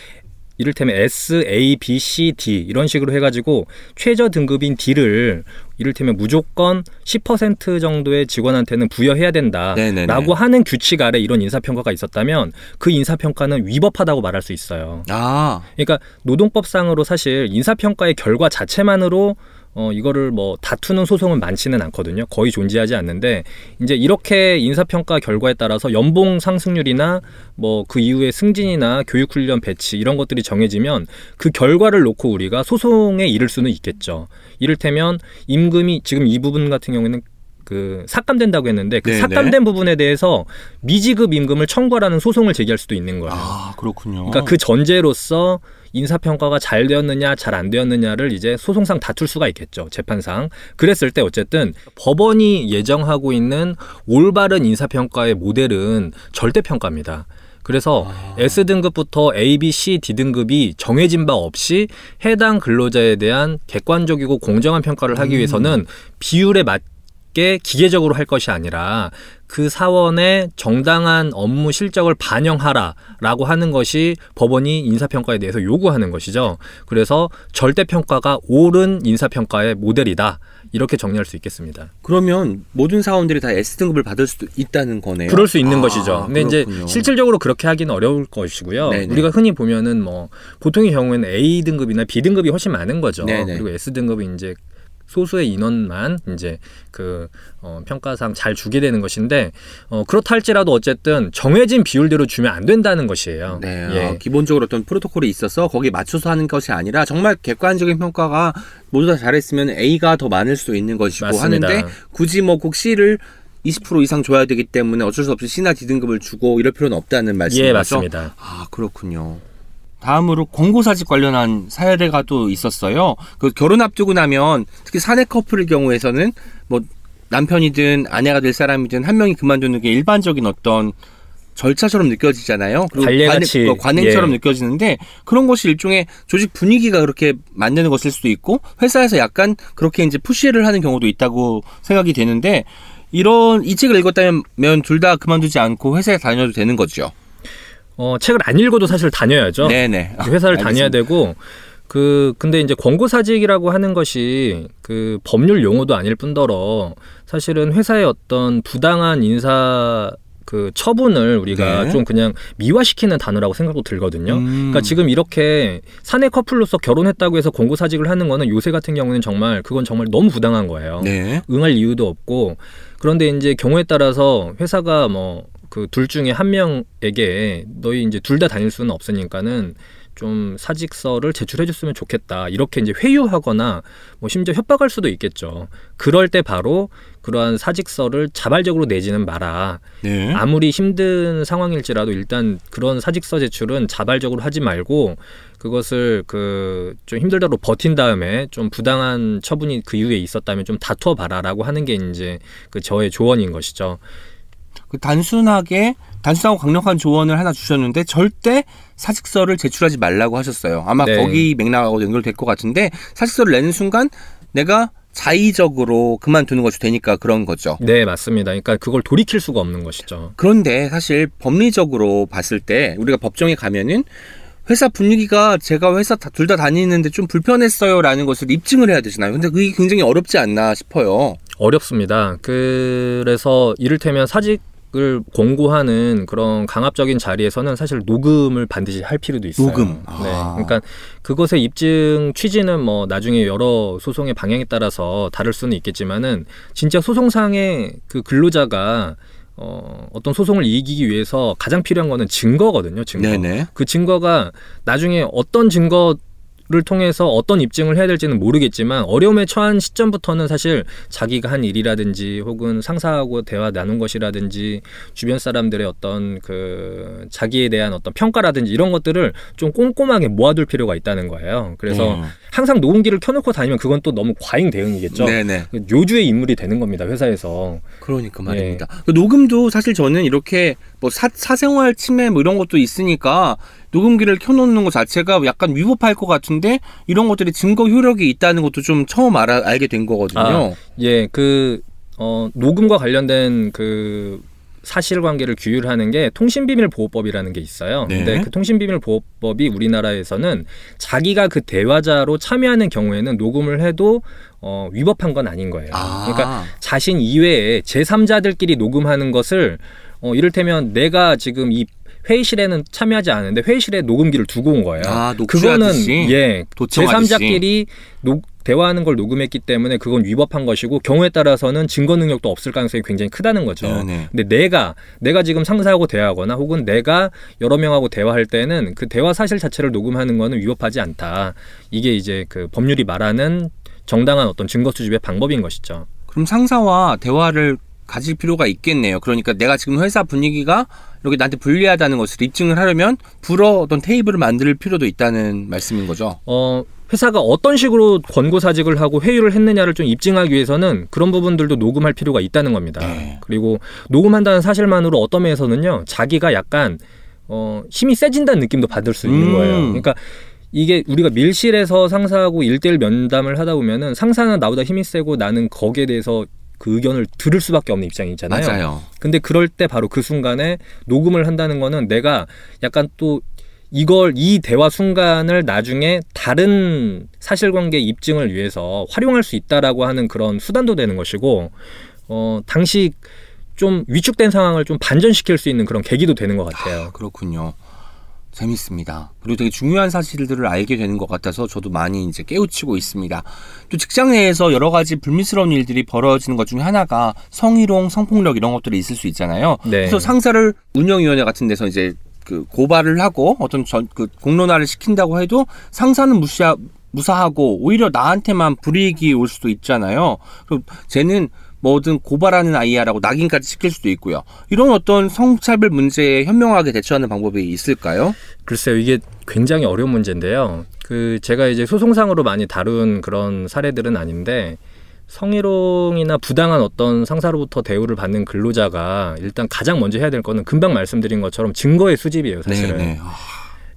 이를테면 S, A, B, C, D 이런 식으로 해가지고 최저 등급인 D를 이를테면 무조건 10% 정도의 직원한테는 부여해야. 된다라고 하는 규칙 아래 이런 인사평가가 있었다면 그 인사평가는 위법하다고 말할 수 있어요. 아, 그러니까 노동법상으로 사실 인사평가의 결과 자체만으로 어, 이거를 뭐 다투는 소송은 많지는 않거든요. 거의 존재하지 않는데 이제 이렇게 인사평가 결과에 따라서 연봉 상승률이나 뭐 그 이후에 승진이나 교육훈련 배치 이런 것들이 정해지면 그 결과를 놓고 우리가 소송에 이를 수는 있겠죠. 이를테면 임금이 지금 이 부분 같은 경우에는 그 삭감된다고 했는데 그 네네. 삭감된 부분에 대해서 미지급 임금을 청구하라는 소송을 제기할 수도 있는 거예요. 아 그렇군요. 그러니까 그 전제로서 인사평가가 잘 되었느냐 잘 안 되었느냐를 이제 소송상 다툴 수가 있겠죠 재판상 그랬을 때 어쨌든 법원이 예정하고 있는 올바른 인사평가의 모델은 절대평가입니다 그래서 아. S등급부터 A, B, C, D등급이 정해진 바 없이 해당 근로자에 대한 객관적이고 공정한 평가를 하기 음. 위해서는 비율에 맞게 기계적으로 할 것이 아니라 그 사원의 정당한 업무 실적을 반영하라라고 하는 것이 법원이 인사평가에 대해서 요구하는 것이죠. 그래서 절대평가가 옳은 인사평가의 모델이다. 이렇게 정리할 수 있겠습니다. 그러면 모든 사원들이 다 S 등급을 받을 수도 있다는 거네요. 그럴 수 있는 아, 것이죠. 근데 이제 그렇군요. 실질적으로 그렇게 하기는 어려울 것이고요. 네네. 우리가 흔히 보면은 뭐 보통의 경우에는 A 등급이나 B 등급이 훨씬 많은 거죠. 네네. 그리고 S 등급이 이제 소수의 인원만 이제 그 어, 평가상 잘 주게 되는 것인데 어, 그렇다 할지라도 어쨌든 정해진 비율대로 주면 안 된다는 것이에요. 네, 예. 어, 기본적으로 어떤 프로토콜이 있어서 거기에 맞춰서 하는 것이 아니라 정말 객관적인 평가가 모두 다 잘했으면 A가 더 많을 수도 있는 것이고 맞습니다. 하는데 굳이 뭐 꼭 C를 20% 이상 줘야 되기 때문에 어쩔 수 없이 C나 D 등급을 주고 이럴 필요는 없다는 말씀이죠. 예, 맞습니다. 아 그렇군요. 다음으로 권고사직 관련한 사례가 또 있었어요. 그 결혼 앞두고 나면 특히 사내 커플의 경우에서는 뭐 남편이든 아내가 될 사람이든 한 명이 그만두는 게 일반적인 어떤 절차처럼 느껴지잖아요. 관례같이, 관행, 어, 관행처럼 예. 느껴지는데 그런 것이 일종의 조직 분위기가 그렇게 만드는 것일 수도 있고 회사에서 약간 그렇게 이제 푸시를 하는 경우도 있다고 생각이 되는데 이런 이 책을 읽었다면 둘 다 그만두지 않고 회사에 다녀도 되는 거죠. 어, 책을 안 읽어도 사실 다녀야죠. 네네. 회사를 다녀야 알겠습니다. 되고 그 근데 이제 권고 사직이라고 하는 것이 그 법률 용어도 아닐 뿐더러 사실은 회사의 어떤 부당한 인사 그 처분을 우리가 네. 좀 그냥 미화시키는 단어라고 생각도 들거든요. 음. 그러니까 지금 이렇게 사내 커플로서 결혼했다고 해서 권고 사직을 하는 거는 요새 같은 경우는 정말 그건 정말 너무 부당한 거예요. 네. 응할 이유도 없고 그런데 이제 경우에 따라서 회사가 뭐 그 둘 중에 한 명에게 너희 이제 둘 다 다닐 수는 없으니까는 좀 사직서를 제출해 줬으면 좋겠다. 이렇게 이제 회유하거나 뭐 심지어 협박할 수도 있겠죠. 그럴 때 바로 그러한 사직서를 자발적으로 내지는 마라. 네. 아무리 힘든 상황일지라도 일단 그런 사직서 제출은 자발적으로 하지 말고 그것을 그 좀 힘들다고 버틴 다음에 좀 부당한 처분이 그 이후에 있었다면 좀 다투어 봐라라고 하는 게 이제 그 저의 조언인 것이죠. 그 단순하게 단순하고 강력한 조언을 하나 주셨는데 절대 사직서를 제출하지 말라고 하셨어요. 아마 네. 거기 맥락하고 연결될 것 같은데 사직서를 내는 순간 내가 자의적으로 그만두는 것이 되니까 그런 거죠. 네, 맞습니다. 그러니까 그걸 돌이킬 수가 없는 것이죠. 그런데 사실 법리적으로 봤을 때 우리가 법정에 가면은 회사 분위기가 제가 회사 둘 다 다니는데 좀 불편했어요라는 것을 입증을 해야 되잖아요. 근데 그게 굉장히 어렵지 않나 싶어요. 어렵습니다. 그래서 이를테면 사직 을 공고하는 그런 강압적인 자리에서는 사실 녹음을 반드시 할 필요도 있어요. 녹음. 네. 아. 그러니까 그것의 입증 취지는 뭐 나중에 여러 소송의 방향에 따라서 다를 수는 있겠지만은 진짜 소송상의 그 근로자가 어, 어떤 소송을 이기기 위해서 가장 필요한 거는 증거거든요. 증거. 네네. 그 증거가 나중에 어떤 증거 를 통해서 어떤 입증을 해야 될지는 모르겠지만 어려움에 처한 시점부터는 사실 자기가 한 일이라든지 혹은 상사하고 대화 나눈 것이라든지 주변 사람들의 어떤 그 자기에 대한 어떤 평가라든지 이런 것들을 좀 꼼꼼하게 모아둘 필요가 있다는 거예요. 그래서 음. 항상 녹음기를 켜놓고 다니면 그건 또 너무 과잉 대응이겠죠. 네네. 요주의 인물이 되는 겁니다 회사에서. 그러니까 말입니다. 그 녹음도 사실 저는 이렇게 뭐 사, 사생활 침해 뭐 이런 것도 있으니까 녹음기를 켜놓는 것 자체가 약간 위법할 것 같은데 이런 것들이 증거 효력이 있다는 것도 좀 처음 알아, 알게 된 거거든요. 아, 예, 그, 어, 녹음과 관련된 그 사실관계를 규율하는 게 통신비밀보호법이라는 게 있어요. 네. 근데 그 통신비밀보호법이 우리나라에서는 자기가 그 대화자로 참여하는 경우에는 녹음을 해도 어, 위법한 건 아닌 거예요. 아, 그러니까 자신 이외에 제3자들끼리 녹음하는 것을 어, 이를테면 내가 지금 이 회의실에는 참여하지 않는데 회의실에 녹음기를 두고 온 거예요. 아, 그거는? 예 도청하듯이? 제3자끼리 녹, 대화하는 걸 녹음했기 때문에 그건 위법한 것이고 경우에 따라서는 증거 능력도 없을 가능성이 굉장히 크다는 거죠. 네네. 근데 내가 내가 지금 상사하고 대화하거나 혹은 내가 여러 명하고 대화할 때는 그 대화 사실 자체를 녹음하는 거는 위법하지 않다. 이게 이제 그 법률이 말하는 정당한 어떤 증거 수집의 방법인 것이죠. 그럼 상사와 대화를 가질 필요가 있겠네요. 그러니까 내가 지금 회사 분위기가 이렇게 나한테 불리하다는 것을 입증을 하려면 불어 어떤 테이블을 만들 필요도 있다는 말씀인 거죠. 어, 회사가 어떤 식으로 권고 사직을 하고 회유를 했느냐를 좀 입증하기 위해서는 그런 부분들도 녹음할 필요가 있다는 겁니다. 네. 그리고 녹음한다는 사실만으로 어떤 면에서는요, 자기가 약간 어, 힘이 세진다는 느낌도 받을 수 있는 음. 거예요. 그러니까 이게 우리가 밀실에서 상사하고 일대일 면담을 하다 보면은 상사는 나보다 힘이 세고 나는 거기에 대해서 그 의견을 들을 수밖에 없는 입장이잖아요. 맞아요. 근데 그럴 때 바로 그 순간에 녹음을 한다는 거는 내가 약간 또 이걸 이 대화 순간을 나중에 다른 사실관계 입증을 위해서 활용할 수 있다라고 하는 그런 수단도 되는 것이고 어 당시 좀 위축된 상황을 좀 반전시킬 수 있는 그런 계기도 되는 것 같아요. 그렇군요. 재밌습니다. 그리고 되게 중요한 사실들을 알게 되는 것 같아서 저도 많이 이제 깨우치고 있습니다. 또 직장 내에서 여러 가지 불미스러운 일들이 벌어지는 것 중에 하나가 성희롱, 성폭력 이런 것들이 있을 수 있잖아요. 네. 그래서 상사를 운영위원회 같은 데서 이제 그 고발을 하고 어떤 전, 그 공론화를 시킨다고 해도 상사는 무시하, 무사하고 오히려 나한테만 불이익이 올 수도 있잖아요. 그럼 쟤는 뭐든 고발하는 아이야라고 낙인까지 시킬 수도 있고요. 이런 어떤 성차별 문제에 현명하게 대처하는 방법이 있을까요? 글쎄요, 이게 굉장히 어려운 문제인데요. 그 제가 이제 소송상으로 많이 다룬 그런 사례들은 아닌데 성희롱이나 부당한 어떤 상사로부터 대우를 받는 근로자가 일단 가장 먼저 해야 될 거는 금방 말씀드린 것처럼 증거의 수집이에요, 사실은. 아,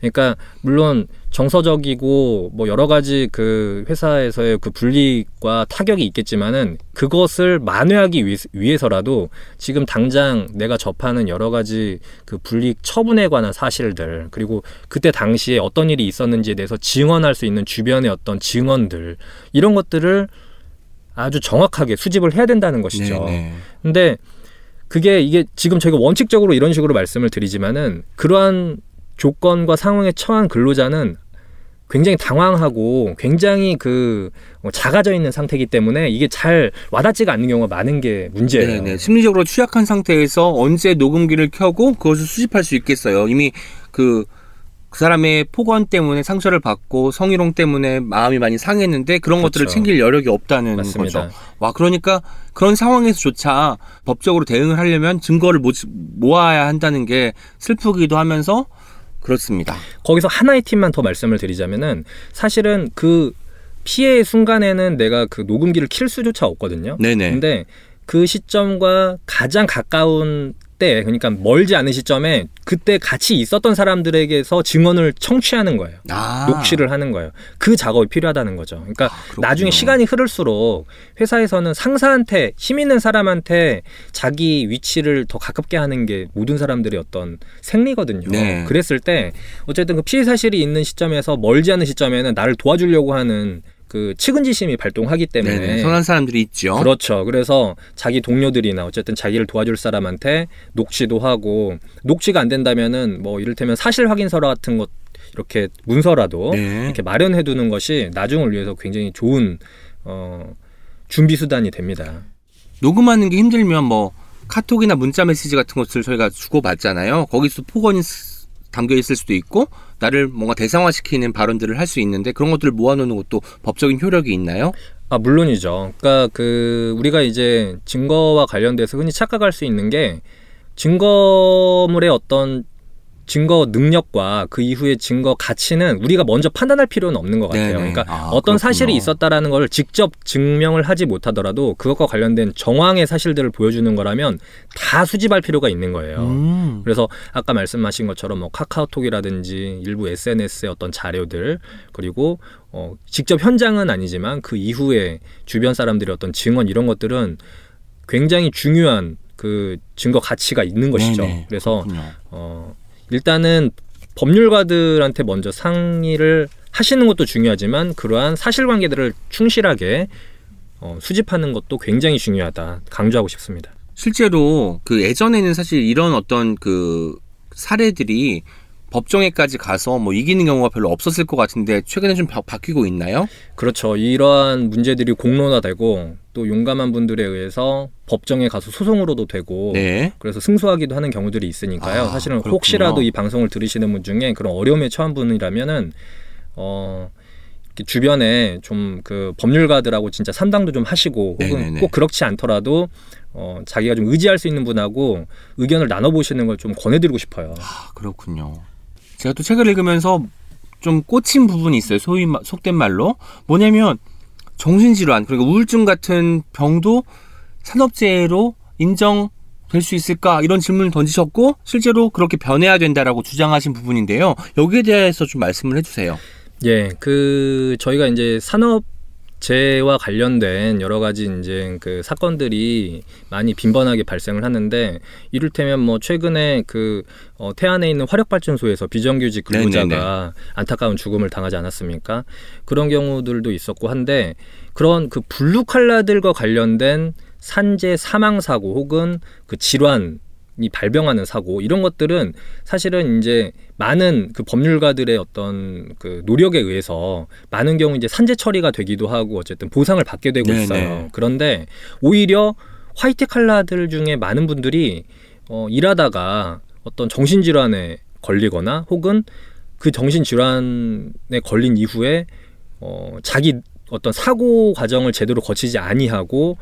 그러니까 물론 정서적이고 뭐 여러 가지 그 회사에서의 그 불이익과 타격이 있겠지만은 그것을 만회하기 위- 위해서라도 지금 당장 내가 접하는 여러 가지 그 불이익 처분에 관한 사실들 그리고 그때 당시에 어떤 일이 있었는지에 대해서 증언할 수 있는 주변의 어떤 증언들 이런 것들을 아주 정확하게 수집을 해야 된다는 것이죠. 네네. 근데 그게 이게 지금 저희가 원칙적으로 이런 식으로 말씀을 드리지만은 그러한 조건과 상황에 처한 근로자는 굉장히 당황하고 굉장히 그 어, 작아져 있는 상태이기 때문에 이게 잘 와닿지가 않는 경우가 많은 게 문제예요. 네네. 심리적으로 취약한 상태에서 언제 녹음기를 켜고 그것을 수집할 수 있겠어요. 이미 그, 그 사람의 폭언 때문에 상처를 받고 성희롱 때문에 마음이 많이 상했는데 그런 것들을 그렇죠. 챙길 여력이 없다는 맞습니다. 거죠. 와, 그러니까 그런 상황에서조차 법적으로 대응을 하려면 증거를 모, 모아야 한다는 게 슬프기도 하면서 그렇습니다. 거기서 하나의 팁만 더 말씀을 드리자면은 사실은 그 피해의 순간에는 내가 그 녹음기를 킬 수조차 없거든요. 네네. 근데 그 시점과 가장 가까운 때, 그러니까 멀지 않은 시점에 그때 같이 있었던 사람들에게서 증언을 청취하는 거예요. 아. 녹취를 하는 거예요. 그 작업이 필요하다는 거죠. 그러니까 그렇군요. 나중에 시간이 흐를수록 회사에서는 상사한테 힘 있는 사람한테 자기 위치를 더 가깝게 하는 게 모든 사람들의 어떤 생리거든요. 네. 그랬을 때 어쨌든 그 피해 사실이 있는 시점에서 멀지 않은 시점에는 나를 도와주려고 하는 그 측은지심이 발동하기 때문에 네네. 선한 사람들이 있죠. 그렇죠. 그래서 자기 동료들이나 어쨌든 자기를 도와줄 사람한테 녹취도 하고 녹취가 안 된다면은 뭐 이를테면 사실 확인서라 같은 것 이렇게 문서라도 네. 이렇게 마련해 두는 것이 나중을 위해서 굉장히 좋은 어 준비 수단이 됩니다. 녹음하는 게 힘들면 뭐 카톡이나 문자 메시지 같은 것을 저희가 주고 받잖아요. 거기서 폭언이 스- 담겨 있을 수도 있고 나를 뭔가 대상화시키는 발언들을 할 수 있는데 그런 것들을 모아놓는 것도 법적인 효력이 있나요? 아 물론이죠. 그러니까 그 우리가 이제 증거와 관련돼서 흔히 착각할 수 있는 게 증거물의 어떤 증거 능력과 그 이후의 증거 가치는 우리가 먼저 판단할 필요는 없는 것 같아요. 네네. 그러니까 아, 어떤 그렇군요. 사실이 있었다라는 걸 직접 증명을 하지 못하더라도 그것과 관련된 정황의 사실들을 보여주는 거라면 다 수집할 필요가 있는 거예요. 음. 그래서 아까 말씀하신 것처럼 뭐 카카오톡이라든지 일부 SNS의 어떤 자료들 그리고 어 직접 현장은 아니지만 그 이후에 주변 사람들의 어떤 증언 이런 것들은 굉장히 중요한 그 증거 가치가 있는 것이죠. 네네. 그래서 그렇군요. 어 일단은 법률가들한테 먼저 상의를 하시는 것도 중요하지만 그러한 사실관계들을 충실하게 어, 수집하는 것도 굉장히 중요하다 강조하고 싶습니다. 실제로 그 예전에는 사실 이런 어떤 그 사례들이 법정에까지 가서 뭐 이기는 경우가 별로 없었을 것 같은데 최근에 좀 바, 바뀌고 있나요? 그렇죠. 이러한 문제들이 공론화되고 또 용감한 분들에 의해서 법정에 가서 소송으로도 되고 네. 그래서 승소하기도 하는 경우들이 있으니까요. 아, 사실은 그렇군요. 혹시라도 이 방송을 들으시는 분 중에 그런 어려움에 처한 분이라면은 어 주변에 좀 그 법률가들하고 진짜 상담도 좀 하시고 혹은 네네네. 꼭 그렇지 않더라도 어 자기가 좀 의지할 수 있는 분하고 의견을 나눠보시는 걸 좀 권해드리고 싶어요. 아, 그렇군요. 제가 또 책을 읽으면서 좀 꽂힌 부분이 있어요. 소위 마- 속된 말로 뭐냐면 정신질환 그리고 우울증 같은 병도 산업재해로 인정 될 수 있을까 이런 질문을 던지셨고 실제로 그렇게 변해야 된다라고 주장하신 부분인데요. 여기에 대해서 좀 말씀을 해주세요. 예, 그 저희가 이제 산업 재해와 관련된 여러 가지 이제 그 사건들이 많이 빈번하게 발생을 하는데 이를테면 뭐 최근에 그 어, 태안에 있는 화력발전소에서 비정규직 근무자가 네네네. 안타까운 죽음을 당하지 않았습니까? 그런 경우들도 있었고 한데 그런 그 블루 칼라들과 관련된 산재 사망 사고 혹은 그 질환 이 발병하는 사고 이런 것들은 사실은 이제 많은 그 법률가들의 어떤 그 노력에 의해서 많은 경우 이제 산재 처리가 되기도 하고 어쨌든 보상을 받게 되고 네네. 있어요. 그런데 오히려 화이트 칼라들 중에 많은 분들이 어 일하다가 어떤 정신 질환에 걸리거나 혹은 그 정신 질환에 걸린 이후에 어 자기 어떤 사고 과정을 제대로 거치지 아니하고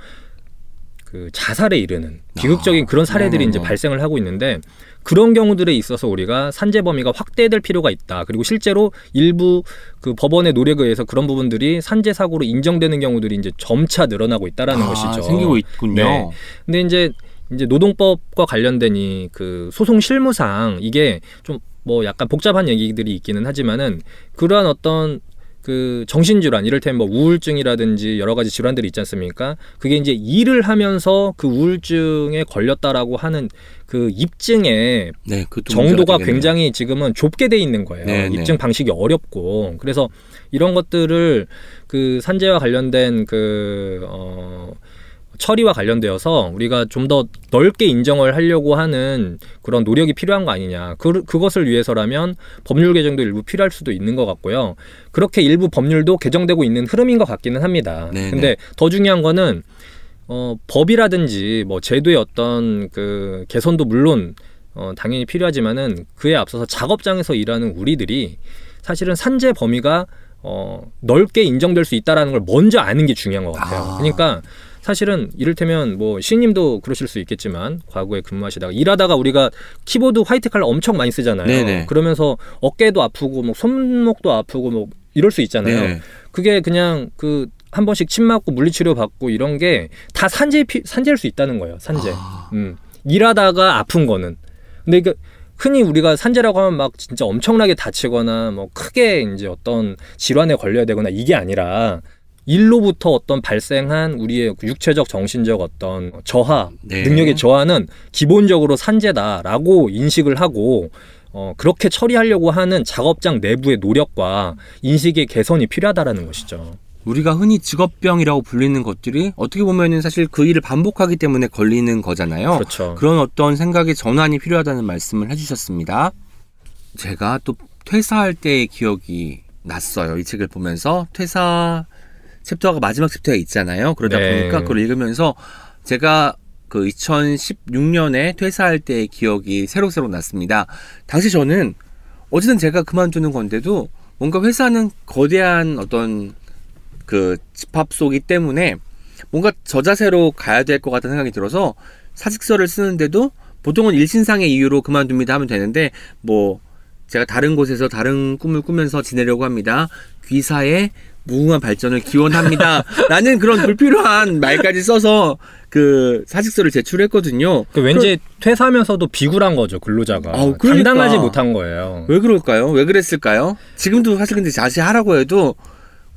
그 자살에 이르는 비극적인 아, 그런 사례들이. 이제 발생을 하고 있는데 그런 경우들에 있어서 우리가 산재 범위가 확대될 필요가 있다. 그리고 실제로 일부 그 법원의 노력에 의해서 그런 부분들이 산재 사고로 인정되는 경우들이 이제 점차 늘어나고 있다라는 아, 것이죠. 생기고 있군요. 네. 근데 이제 이제 노동법과 관련된 이 그 소송 실무상 이게 좀 뭐 약간 복잡한 얘기들이 있기는 하지만은 그러한 어떤 그 정신질환 이를테면 뭐 우울증이라든지 여러 가지 질환들이 있지 않습니까? 그게 이제 일을 하면서 그 우울증에 걸렸다라고 하는 그 입증의 네, 정도가 되겠네요. 굉장히 지금은 좁게 돼 있는 거예요. 네, 네. 입증 방식이 어렵고 그래서 이런 것들을 그 산재와 관련된 그 어. 처리와 관련되어서 우리가 좀 더 넓게 인정을 하려고 하는 그런 노력이 필요한 거 아니냐. 그, 그것을 위해서라면 법률 개정도 일부 필요할 수도 있는 것 같고요. 그렇게 일부 법률도 개정되고 있는 흐름인 것 같기는 합니다. 네네. 근데 더 중요한 거는 어, 법이라든지 뭐 제도의 어떤 그 개선도 물론 어, 당연히 필요하지만은 그에 앞서서 작업장에서 일하는 우리들이 사실은 산재 범위가 어, 넓게 인정될 수 있다라는 걸 먼저 아는 게 중요한 것 같아요. 아. 그러니까 사실은 이를테면 뭐 시님도 그러실 수 있겠지만 과거에 근무하시다가 일하다가 우리가 키보드 화이트 칼라 엄청 많이 쓰잖아요. 네네. 그러면서 어깨도 아프고 뭐 손목도 아프고 뭐 이럴 수 있잖아요. 네. 그게 그냥 그 한 번씩 침 맞고 물리치료 받고 이런 게 다 산재 피, 산재일 수 있다는 거예요. 산재. 아, 음. 일하다가 아픈 거는. 근데 그 흔히 우리가 산재라고 하면 막 진짜 엄청나게 다치거나 뭐 크게 이제 어떤 질환에 걸려야 되거나 이게 아니라 일로부터 어떤 발생한 우리의 그 육체적 정신적 어떤 저하 네. 능력의 저하는 기본적으로 산재다라고 인식을 하고 어, 그렇게 처리하려고 하는 작업장 내부의 노력과 인식의 개선이 필요하다라는 것이죠. 우리가 흔히 직업병이라고 불리는 것들이 어떻게 보면은 사실 그 일을 반복하기 때문에 걸리는 거잖아요. 그렇죠. 그런 어떤 생각의 전환이 필요하다는 말씀을 해주셨습니다. 제가 또 퇴사할 때의 기억이 났어요. 이 책을 보면서 퇴사 챕터가 마지막 챕터가 있잖아요. 그러다 네. 보니까 그걸 읽으면서 제가 그 2016년에 퇴사할 때의 기억이 새록새록 났습니다. 당시 저는 어쨌든 제가 그만두는 건데도 뭔가 회사는 거대한 어떤 그 집합소기 때문에 뭔가 저자세로 가야 될 것 같다는 생각이 들어서 사직서를 쓰는데도 보통은 일신상의 이유로 그만둡니다 하면 되는데 뭐 제가 다른 곳에서 다른 꿈을 꾸면서 지내려고 합니다. 귀사의 무궁한 발전을 기원합니다. 라는 그런 불필요한 말까지 써서 그 사직서를 제출했거든요. 그 왠지 퇴사하면서도 비굴한 거죠 근로자가 아우, 그러니까. 당당하지 못한 거예요. 왜 그럴까요? 왜 그랬을까요? 지금도 사실 근데 다시 하라고 해도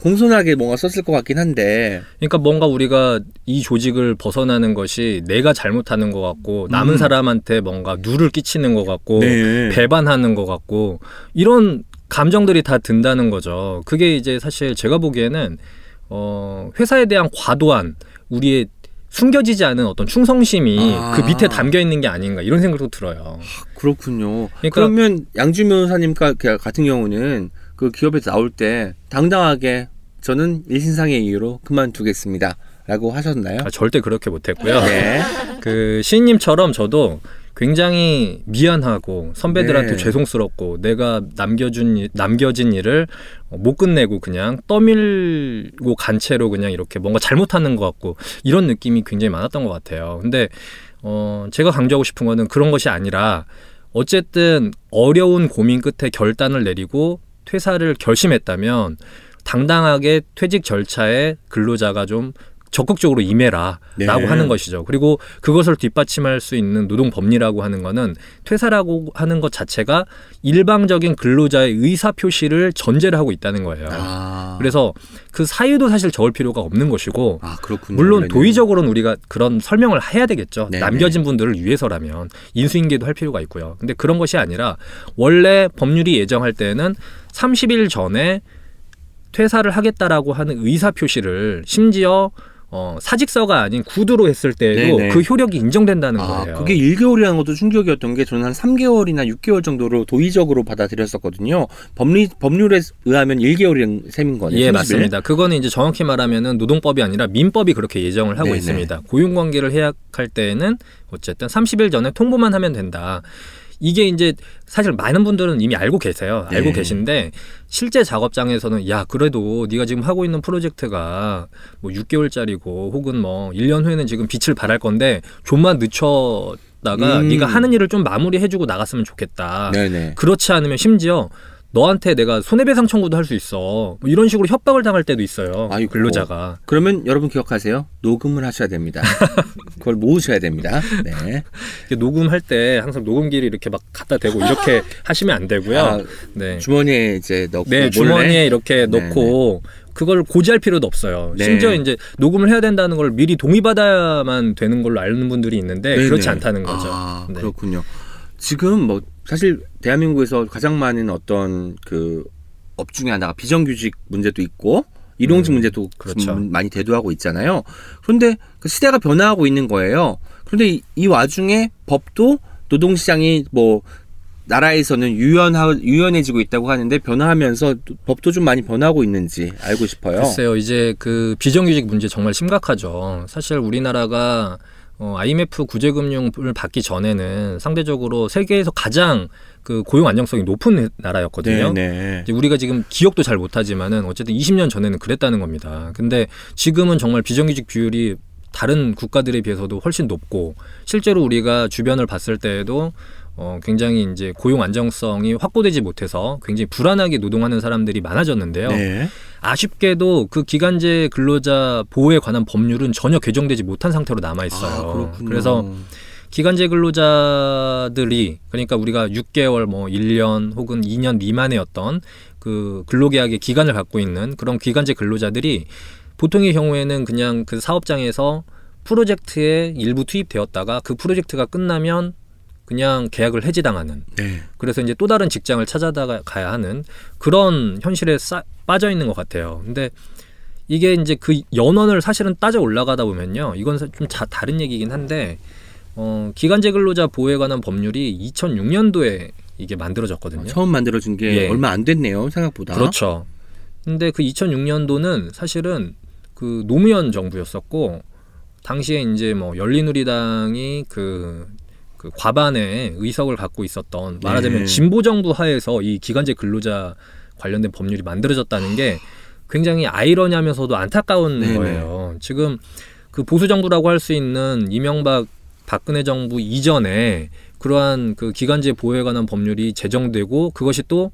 공손하게 뭔가 썼을 것 같긴 한데 그러니까 뭔가 우리가 이 조직을 벗어나는 것이 내가 잘못하는 것 같고 남은 음. 사람한테 뭔가 누를 끼치는 것 같고 네. 배반하는 것 같고 이런 감정들이 다 든다는 거죠. 그게 이제 사실 제가 보기에는 어 회사에 대한 과도한 우리의 숨겨지지 않은 어떤 충성심이 아. 그 밑에 담겨 있는 게 아닌가 이런 생각도 들어요. 그렇군요. 그러니까- 그러면 양준 변호사님 가- 그 같은 경우는 그 기업에서 나올 때 당당하게 저는 일신상의 이유로 그만두겠습니다 라고 하셨나요? 아, 절대 그렇게 못했고요. 네. 그 시인님처럼 저도 굉장히 미안하고 선배들한테 네. 죄송스럽고 내가 남겨준 일- 남겨진 일을 어, 못 끝내고 그냥 떠밀고 간 채로 그냥 이렇게 뭔가 잘못하는 것 같고 이런 느낌이 굉장히 많았던 것 같아요. 근데 어 제가 강조하고 싶은 거는 그런 것이 아니라 어쨌든 어려운 고민 끝에 결단을 내리고 퇴사를 결심했다면 당당하게 퇴직 절차에 근로자가 좀 적극적으로 임해라라고 네. 하는 것이죠. 그리고 그것을 뒷받침할 수 있는 노동 법리라고 하는 거는 퇴사라고 하는 것 자체가 일방적인 근로자의 의사 표시를 전제를 하고 있다는 거예요. 아. 그래서 그 사유도 사실 적을 필요가 없는 것이고 아 그렇군요. 물론. 도의적으로는 우리가 그런 설명을 해야 되겠죠. 네네. 남겨진 분들을 위해서라면 인수인계도 할 필요가 있고요. 근데 그런 것이 아니라 원래 법률이 예정할 때는 30일 전에 퇴사를 하겠다라고 하는 의사 표시를 심지어 어, 사직서가 아닌 구두로 했을 때에도 네네. 그 효력이 인정된다는 아, 거예요. 그게 1개월이라는 것도 충격이었던 게 저는 한 3개월이나 6개월 정도로 도의적으로 받아들였었거든요. 법리, 법률에 의하면 1개월인 셈인 거네요. 예, 30일. 맞습니다. 그거는 이제 정확히 말하면은 노동법이 아니라 민법이 그렇게 예정을 하고 네네. 있습니다. 고용관계를 해약할 때에는 어쨌든 30일 전에 통보만 하면 된다. 이게 이제 사실 많은 분들은 이미 알고 계세요. 알고 네. 계신데 실제 작업장에서는 야 그래도 네가 지금 하고 있는 프로젝트가 뭐 6개월짜리고 혹은 뭐 1년 후에는 지금 빛을 발할 건데 좀만 늦춰 다가 음. 네가 하는 일을 좀 마무리해주고 나갔으면 좋겠다. 네네. 그렇지 않으면 심지어 너한테 내가 손해배상 청구도 할 수 있어. 뭐 이런 식으로 협박을 당할 때도 있어요. 아이고. 근로자가. 그러면 여러분 기억하세요. 녹음을 하셔야 됩니다. 그걸 모으셔야 됩니다. 네. 녹음할 때 항상 녹음기를 이렇게 막 갖다 대고 이렇게 하시면 안 되고요. 아, 네. 주머니에 이제 넣고 네? 주머니에 이렇게 네, 넣고 그걸 고지할 필요도 없어요. 네. 심지어 이제 녹음을 해야 된다는 걸 미리 동의받아야만 되는 걸로 아는 분들이 있는데 네네. 그렇지 않다는 거죠. 아, 네. 그렇군요. 지금 뭐 사실 대한민국에서 가장 많은 어떤 그 업 중에 하나가 비정규직 문제도 있고 일용직 음, 문제도 그렇죠. 많이 대두하고 있잖아요. 그런데 그 시대가 변화하고 있는 거예요. 그런데 이, 이 와중에 법도 노동시장이 뭐 나라에서는 유연하, 유연해지고 있다고 하는데 변화하면서 또 법도 좀 많이 변하고 있는지 알고 싶어요. 글쎄요, 이제 그 비정규직 문제 정말 심각하죠. 사실 우리나라가 어, IMF 구제금융을 받기 전에는 상대적으로 세계에서 가장 그 고용 안정성이 높은 나라였거든요. 네. 이제 우리가 지금 기억도 잘 못하지만은 어쨌든 20년 전에는 그랬다는 겁니다. 근데 지금은 정말 비정규직 비율이 다른 국가들에 비해서도 훨씬 높고 실제로 우리가 주변을 봤을 때에도 어, 굉장히 이제 고용 안정성이 확보되지 못해서 굉장히 불안하게 노동하는 사람들이 많아졌는데요. 네. 아쉽게도 그 기간제 근로자 보호에 관한 법률은 전혀 개정되지 못한 상태로 남아 있어요. 아. 그래서 기간제 근로자들이 그러니까 우리가 6개월 뭐 1년 혹은 2년 미만의 어떤 그 근로계약의 기간을 갖고 있는 그런 기간제 근로자들이 보통의 경우에는 그냥 그 사업장에서 프로젝트에 일부 투입되었다가 그 프로젝트가 끝나면 그냥 계약을 해지당하는 네. 그래서 이제 또 다른 직장을 찾아다 가야 하는 그런 현실에 싸, 빠져 있는 것 같아요. 근데 이게 이제 그 연원을 사실은 따져 올라가다 보면요. 이건 좀 자, 다른 얘기긴 한데 어, 기간제 근로자 보호에 관한 법률이 2006년도에 이게 만들어졌거든요. 처음 만들어진 게 예. 얼마 안 됐네요 생각보다. 그렇죠. 근데 그 2006년도는 사실은 그 노무현 정부였었고 당시에 이제 뭐 열린우리당이 그, 그 과반의 의석을 갖고 있었던 말하자면 네. 진보 정부 하에서 이 기간제 근로자 관련된 법률이 만들어졌다는 게 굉장히 아이러니하면서도 안타까운 네네. 거예요. 지금 그 보수 정부라고 할 수 있는 이명박 박근혜 정부 이전에 그러한 그 기간제 보호에 관한 법률이 제정되고 그것이 또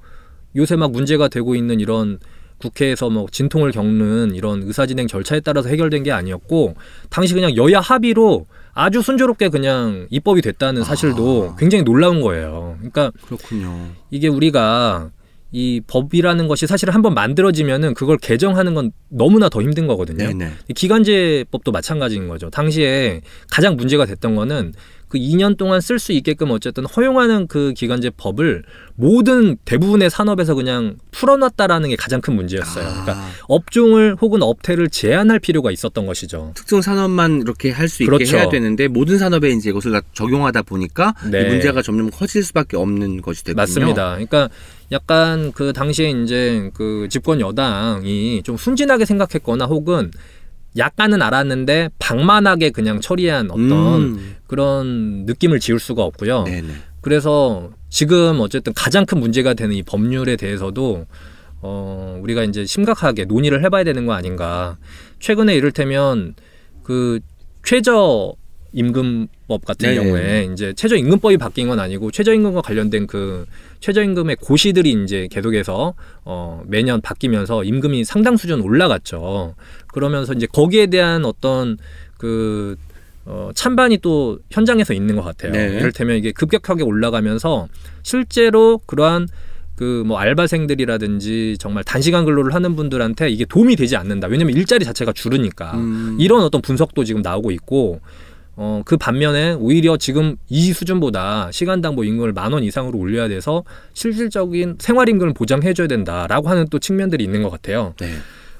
요새 막 문제가 되고 있는 이런 국회에서 뭐 진통을 겪는 이런 의사진행 절차에 따라서 해결된 게 아니었고 당시 그냥 여야 합의로 아주 순조롭게 그냥 입법이 됐다는 사실도 아. 굉장히 놀라운 거예요. 그러니까 그렇군요. 이게 우리가 이 법이라는 것이 사실 한번 만들어지면은 그걸 개정하는 건 너무나 더 힘든 거거든요. 네네. 이 기간제법도 마찬가지인 거죠. 당시에 가장 문제가 됐던 거는 그 2년 동안 쓸 수 있게끔 어쨌든 허용하는 그 기간제 법을 모든 대부분의 산업에서 그냥 풀어놨다라는 게 가장 큰 문제였어요. 그러니까 아, 업종을 혹은 업태를 제한할 필요가 있었던 것이죠. 특정 산업만 이렇게 할 수 있게 그렇죠. 해야 되는데 모든 산업에 이제 이것을 다 적용하다 보니까 네. 이 문제가 점점 커질 수밖에 없는 것이 됐군요. 맞습니다. 그러니까 약간 그 당시에 이제 그 집권 여당이 좀 순진하게 생각했거나 혹은 약간은 알았는데 방만하게 그냥 처리한 어떤 음, 그런 느낌을 지울 수가 없고요. 네네. 그래서 지금 어쨌든 가장 큰 문제가 되는 이 법률에 대해서도 어 우리가 이제 심각하게 논의를 해봐야 되는 거 아닌가. 최근에 이를테면 그 최저 임금법 같은 네네. 경우에 이제 최저임금법이 바뀐 건 아니고 최저임금과 관련된 그 최저임금의 고시들이 이제 계속해서 어 매년 바뀌면서 임금이 상당 수준 올라갔죠. 그러면서 이제 거기에 대한 어떤 그 어, 찬반이 또 현장에서 있는 것 같아요. 네. 이를테면 이게 급격하게 올라가면서 실제로 그러한 그뭐 알바생들이라든지 정말 단시간 근로를 하는 분들한테 이게 도움이 되지 않는다. 왜냐면 일자리 자체가 줄으니까. 음, 이런 어떤 분석도 지금 나오고 있고 어, 그 반면에 오히려 지금 이 수준보다 시간당 뭐 임금을 만 원 이상으로 올려야 돼서 실질적인 생활 임금을 보장해 줘야 된다라고 하는 또 측면들이 있는 것 같아요. 네.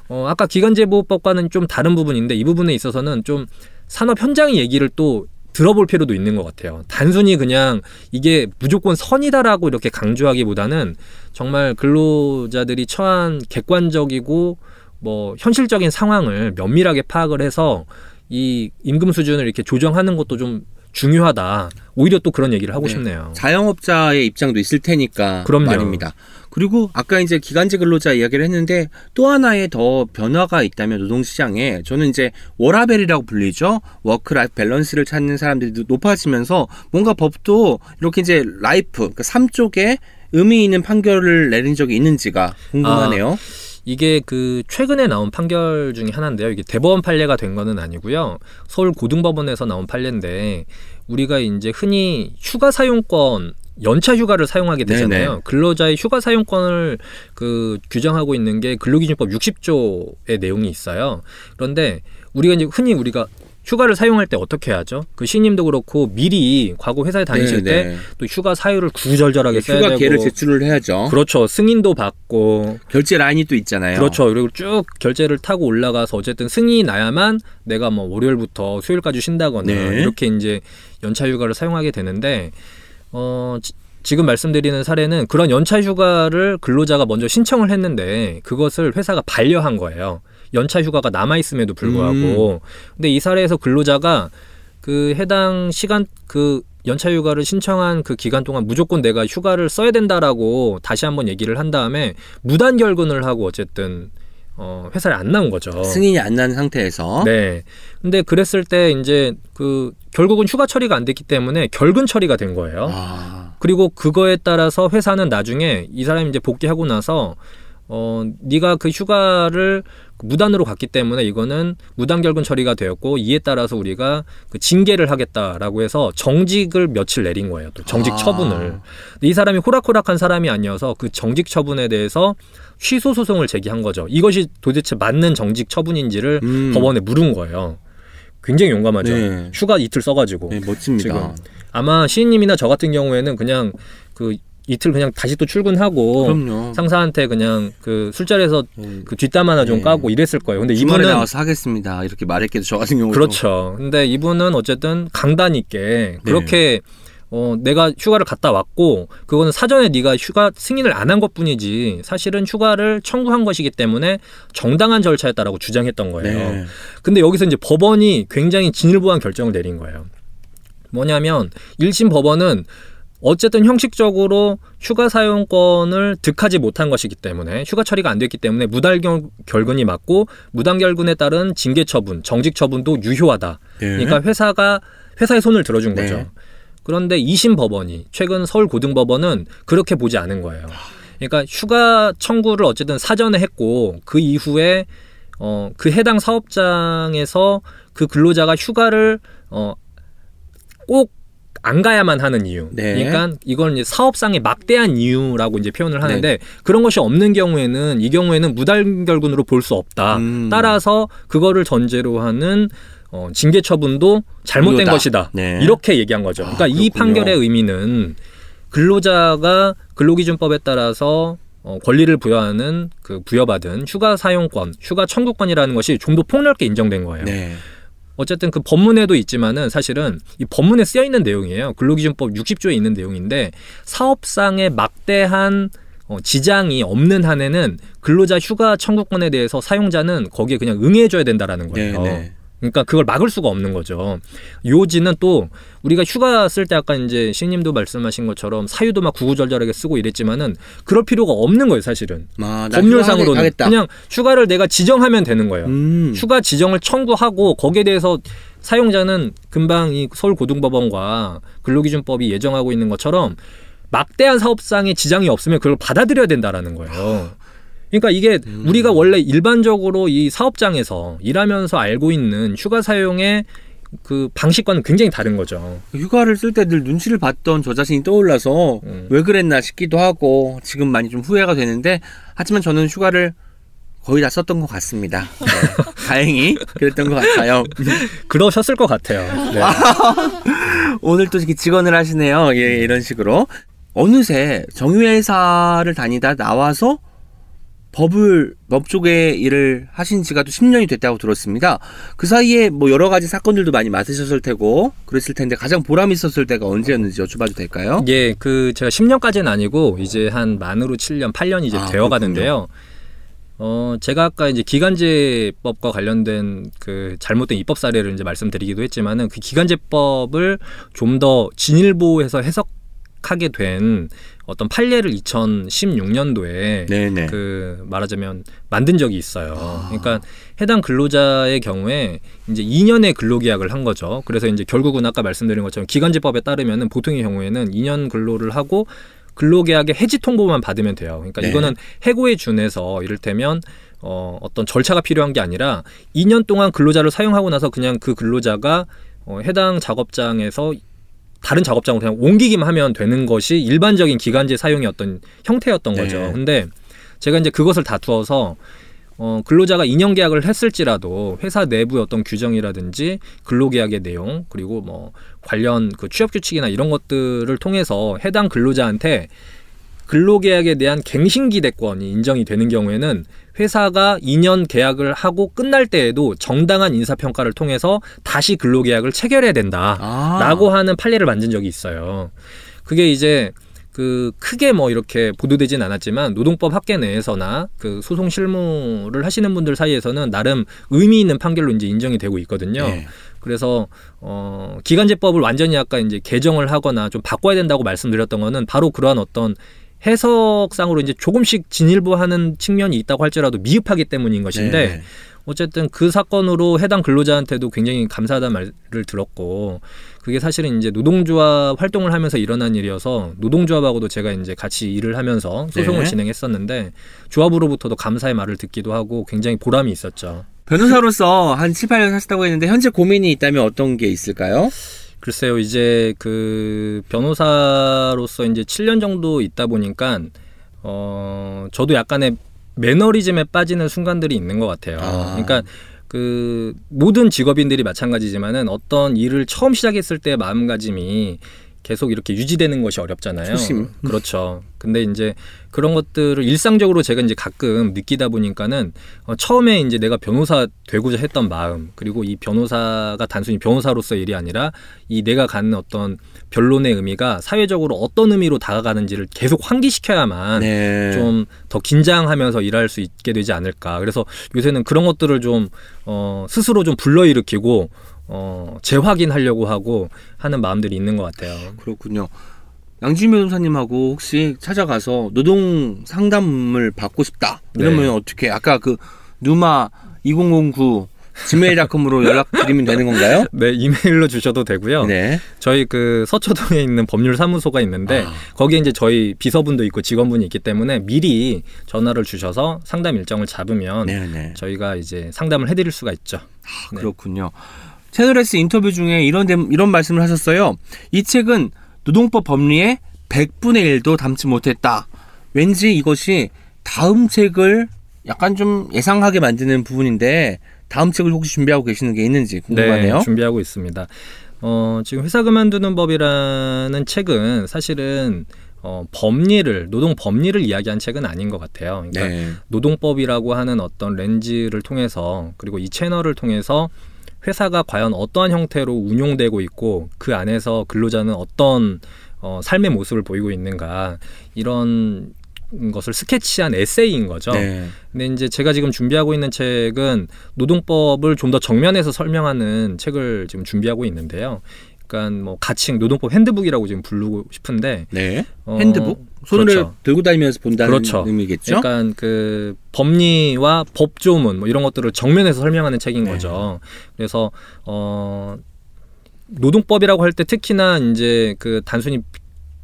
어, 아까 기간제보호법과는 좀 다른 부분인데 이 부분에 있어서는 좀 산업 현장의 얘기를 또 들어볼 필요도 있는 것 같아요. 단순히 그냥 이게 무조건 선이다라고 이렇게 강조하기보다는 정말 근로자들이 처한 객관적이고 뭐 현실적인 상황을 면밀하게 파악을 해서 이 임금 수준을 이렇게 조정하는 것도 좀 중요하다. 오히려 또 그런 얘기를 하고 네. 싶네요. 자영업자의 입장도 있을 테니까 그럼요. 말입니다. 그리고 아까 이제 기간제 근로자 이야기를 했는데 또 하나의 더 변화가 있다면 노동시장에 저는 이제 워라밸이라고 불리죠. work-life balance를 찾는 사람들이 높아지면서 뭔가 법도 이렇게 이제 life, 그러니까 삶 쪽에 의미 있는 판결을 내린 적이 있는지가 궁금하네요. 이게 그 최근에 나온 판결 중에 하나인데요. 이게 대법원 판례가 된 거는 아니고요. 서울 고등법원에서 나온 판례인데 우리가 이제 흔히 휴가 사용권 연차 휴가를 사용하게 되잖아요. 네네. 근로자의 휴가 사용권을 그 규정하고 있는 게 근로기준법 60조의 내용이 있어요. 그런데 우리가 이제 흔히 우리가 휴가를 사용할 때 어떻게 하죠? 그 신임도 그렇고 미리 과거 회사에 다니실 네네. 때또 휴가 사유를 구구절절하게 써야 휴가 되고 계를 제출을 해야죠. 그렇죠. 승인도 받고 결제 라인이 또 있잖아요. 그렇죠. 그리고 쭉 결제를 타고 올라가서 어쨌든 승인이 나야만 내가 뭐 월요일부터 수요일까지 쉰다거나 네. 이렇게 이제 연차 휴가를 사용하게 되는데 어 지- 지금 말씀드리는 사례는 그런 연차 휴가를 근로자가 먼저 신청을 했는데 그것을 회사가 반려한 거예요. 연차 휴가가 남아 있음에도 불구하고. 근데 이 사례에서 근로자가 그 해당 시간 그 연차 휴가를 신청한 그 기간 동안 무조건 내가 휴가를 써야 된다라고 다시 한번 얘기를 한 다음에 무단 결근을 하고 어쨌든 어 회사에 안 나온 거죠. 승인이 안 난 상태에서 네. 근데 그랬을 때 이제 그 결국은 휴가 처리가 안 됐기 때문에 결근 처리가 된 거예요. 아, 그리고 그거에 따라서 회사는 나중에 이 사람이 이제 복귀하고 나서 어 네가 그 휴가를 무단으로 갔기 때문에 이거는 무단 결근 처리가 되었고 이에 따라서 우리가 그 징계를 하겠다라고 해서 정직을 며칠 내린 거예요. 또 정직 아. 처분을. 이 사람이 호락호락한 사람이 아니어서 그 정직 처분에 대해서 취소 소송을 제기한 거죠. 이것이 도대체 맞는 정직 처분인지를 음. 법원에 물은 거예요. 굉장히 용감하죠. 네. 휴가 이틀 써가지고. 네, 멋집니다. 지금. 아마 시인님이나 저 같은 경우에는 그냥 그 이틀 그냥 다시 또 출근하고 그럼요. 상사한테 그냥 그 술자리에서 네. 그 뒷담 하나 좀 네. 까고 이랬을 거예요. 근데 이분은 나와서 하겠습니다. 이렇게 말했겠죠. 저 같은 경우도 그렇죠. 근데 이분은 어쨌든 강단 네. 있게 그렇게 어 내가 휴가를 갔다 왔고 그거는 사전에 네가 휴가 승인을 안 한 것뿐이지 사실은 휴가를 청구한 것이기 때문에 정당한 절차였다라고 주장했던 거예요. 네. 근데 여기서 이제 법원이 굉장히 진일보한 결정을 내린 거예요. 뭐냐면 1심 법원은 어쨌든 형식적으로 휴가 사용권을 득하지 못한 것이기 때문에 휴가 처리가 안 됐기 때문에 무단 결- 결근이 맞고 무단 결근에 따른 징계 처분, 정직 처분도 유효하다. 네. 그러니까 회사가 회사의 손을 들어준 거죠. 네. 그런데 2심 법원이 최근 서울 고등법원은 그렇게 보지 않은 거예요. 그러니까 휴가 청구를 어쨌든 사전에 했고 그 이후에 어 그 해당 사업장에서 그 근로자가 휴가를 어 꼭 안 가야만 하는 이유. 네. 그러니까 이걸 이제 사업상의 막대한 이유라고 이제 표현을 하는데 네. 그런 것이 없는 경우에는 이 경우에는 무단 결근으로 볼 수 없다. 음. 따라서 그거를 전제로 하는 어, 징계 처분도 잘못된 무효다. 것이다. 네. 이렇게 얘기한 거죠. 아, 그러니까 이 그렇군요. 판결의 의미는 근로자가 근로기준법에 따라서 어, 권리를 부여하는 그 부여받은 휴가 사용권, 휴가 청구권이라는 것이 좀 더 폭넓게 인정된 거예요. 네. 어쨌든 그 법문에도 있지만은 사실은 이 법문에 쓰여 있는 내용이에요. 근로기준법 60조에 있는 내용인데 사업상의 막대한 어, 지장이 없는 한에는 근로자 휴가 청구권에 대해서 사용자는 거기에 그냥 응해줘야 된다라는 네, 거예요. 네. 그러니까 그걸 막을 수가 없는 거죠. 요지는 또 우리가 휴가 쓸 때 아까 이제 신님도 말씀하신 것처럼 사유도 막 구구절절하게 쓰고 이랬지만은 그럴 필요가 없는 거예요, 사실은. 아, 나 법률상으로는. 그냥 휴가를 내가 지정하면 되는 거예요. 음. 휴가 지정을 청구하고 거기에 대해서 사용자는 금방 이 서울고등법원과 근로기준법이 예정하고 있는 것처럼 막대한 사업상의 지장이 없으면 그걸 받아들여야 된다라는 거예요. 그러니까 이게 음. 우리가 원래 일반적으로 이 사업장에서 일하면서 알고 있는 휴가 사용의 그 방식과는 굉장히 다른 거죠. 휴가를 쓸 때 늘 눈치를 봤던 저 자신이 떠올라서 음. 왜 그랬나 싶기도 하고 지금 많이 좀 후회가 되는데 하지만 저는 휴가를 거의 다 썼던 것 같습니다. 네. 다행히 그랬던 것 같아요. 그러셨을 것 같아요. 네. 오늘 또 이렇게 직원을 하시네요. 예, 이런 식으로. 어느새 정유회사를 다니다 나와서 법을, 법 쪽에 일을 하신 지가 또 10년이 됐다고 들었습니다. 그 사이에 뭐 여러 가지 사건들도 많이 맡으셨을 테고, 그랬을 텐데 가장 보람 있었을 때가 언제였는지 여쭤봐도 될까요? 예, 그 제가 10년까지는 아니고 이제 한 만으로 7년, 8년 이제 아, 되어 가는데요. 어, 제가 아까 이제 기간제법과 관련된 그 잘못된 입법 사례를 이제 말씀드리기도 했지만은 그 기간제법을 좀 더 진일보해서 해석 하게 된 어떤 판례를 2016년도에 네네. 그 말하자면 만든 적이 있어요. 아. 그러니까 해당 근로자의 경우에 이제 2년의 근로계약을 한 거죠. 그래서 이제 결국은 아까 말씀드린 것처럼 기간제법에 따르면은 보통의 경우에는 2년 근로를 하고 근로계약의 해지 통보만 받으면 돼요. 그러니까 네. 이거는 해고에 준해서 이를테면 어, 어떤 절차가 필요한 게 아니라 2년 동안 근로자를 사용하고 나서 그냥 그 근로자가 어, 해당 작업장에서 다른 작업장으로 그냥 옮기기만 하면 되는 것이 일반적인 기간제 사용의 어떤 형태였던 네. 거죠. 근데 제가 이제 그것을 다투어서 어, 근로자가 2년 계약을 했을지라도 회사 내부의 어떤 규정이라든지 근로계약의 내용 그리고 뭐 관련 그 취업 규칙이나 이런 것들을 통해서 해당 근로자한테 근로계약에 대한 갱신기대권이 인정이 되는 경우에는 회사가 2년 계약을 하고 끝날 때에도 정당한 인사평가를 통해서 다시 근로계약을 체결해야 된다. 아. 라고 하는 판례를 만든 적이 있어요. 그게 이제 그 크게 뭐 이렇게 보도되진 않았지만 노동법 학계 내에서나 그 소송 실무를 하시는 분들 사이에서는 나름 의미 있는 판결로 이제 인정이 되고 있거든요. 네. 그래서 어 기간제법을 완전히 아까 이제 개정을 하거나 좀 바꿔야 된다고 말씀드렸던 거는 바로 그러한 어떤 해석상으로 이제 조금씩 진일보하는 측면이 있다고 할지라도 미흡하기 때문인 것인데 네. 어쨌든 그 사건으로 해당 근로자한테도 굉장히 감사하다는 말을 들었고 그게 사실은 이제 노동조합 활동을 하면서 일어난 일이어서 노동조합하고도 제가 이제 같이 일을 하면서 소송을 네. 진행했었는데 조합으로부터도 감사의 말을 듣기도 하고 굉장히 보람이 있었죠. 변호사로서 한 7, 8년 하셨다고 했는데 현재 고민이 있다면 어떤 게 있을까요? 글쎄요, 이제 그 변호사로서 이제 7년 정도 있다 보니까 어 저도 약간의 매너리즘에 빠지는 순간들이 있는 것 같아요. 아. 그러니까 그 모든 직업인들이 마찬가지지만은 어떤 일을 처음 시작했을 때 마음가짐이 계속 이렇게 유지되는 것이 어렵잖아요. 초심. 그렇죠. 근데 이제 그런 것들을 일상적으로 제가 이제 가끔 느끼다 보니까는 어, 처음에 이제 내가 변호사 되고자 했던 마음 그리고 이 변호사가 단순히 변호사로서의 일이 아니라 이 내가 갖는 어떤 변론의 의미가 사회적으로 어떤 의미로 다가가는지를 계속 환기시켜야만 네. 좀더 긴장하면서 일할 수 있게 되지 않을까. 그래서 요새는 그런 것들을 좀 어, 스스로 좀 불러일으키고 어, 재확인하려고 하고 하는 마음들이 있는 것 같아요. 그렇군요. 양지민 변호사님하고 혹시 찾아가서 노동 상담을 받고 싶다. 이러면 네. 어떻게? 아까 그 누마 2009 지메일닷컴으로 연락 드리면 되는 건가요? 네, 이메일로 주셔도 되고요. 네. 저희 그 서초동에 있는 법률사무소가 있는데 아. 거기에 이제 저희 비서분도 있고 직원분이 있기 때문에 미리 전화를 주셔서 상담 일정을 잡으면 네, 네. 저희가 이제 상담을 해드릴 수가 있죠. 네. 그렇군요. 채널S 인터뷰 중에 이런 데- 이런 말씀을 하셨어요. 이 책은 노동법 법리의 100분의 1도 담지 못했다. 왠지 이것이 다음 책을 약간 좀 예상하게 만드는 부분인데 다음 책을 혹시 준비하고 계시는 게 있는지 궁금하네요. 네, 준비하고 있습니다. 어, 지금 회사 그만두는 법이라는 책은 사실은 어, 법리를 노동 법리를 이야기한 책은 아닌 것 같아요. 그러니까 네. 노동법이라고 하는 어떤 렌즈를 통해서 그리고 이 채널을 통해서 회사가 과연 어떠한 형태로 운용되고 있고 그 안에서 근로자는 어떤 어, 삶의 모습을 보이고 있는가 이런 것을 스케치한 에세이인 거죠. 네. 근데 이제 제가 지금 준비하고 있는 책은 노동법을 좀 더 정면에서 설명하는 책을 지금 준비하고 있는데요. 그러니까 뭐 가칭 노동법 핸드북이라고 지금 부르고 싶은데 네. 어, 핸드북 손을 그렇죠. 들고 다니면서 본다는 그렇죠. 의미겠죠. 약간 그 법리와 법조문 뭐 이런 것들을 정면에서 설명하는 책인 네. 거죠. 그래서 어 노동법이라고 할 때 특히나 이제 그 단순히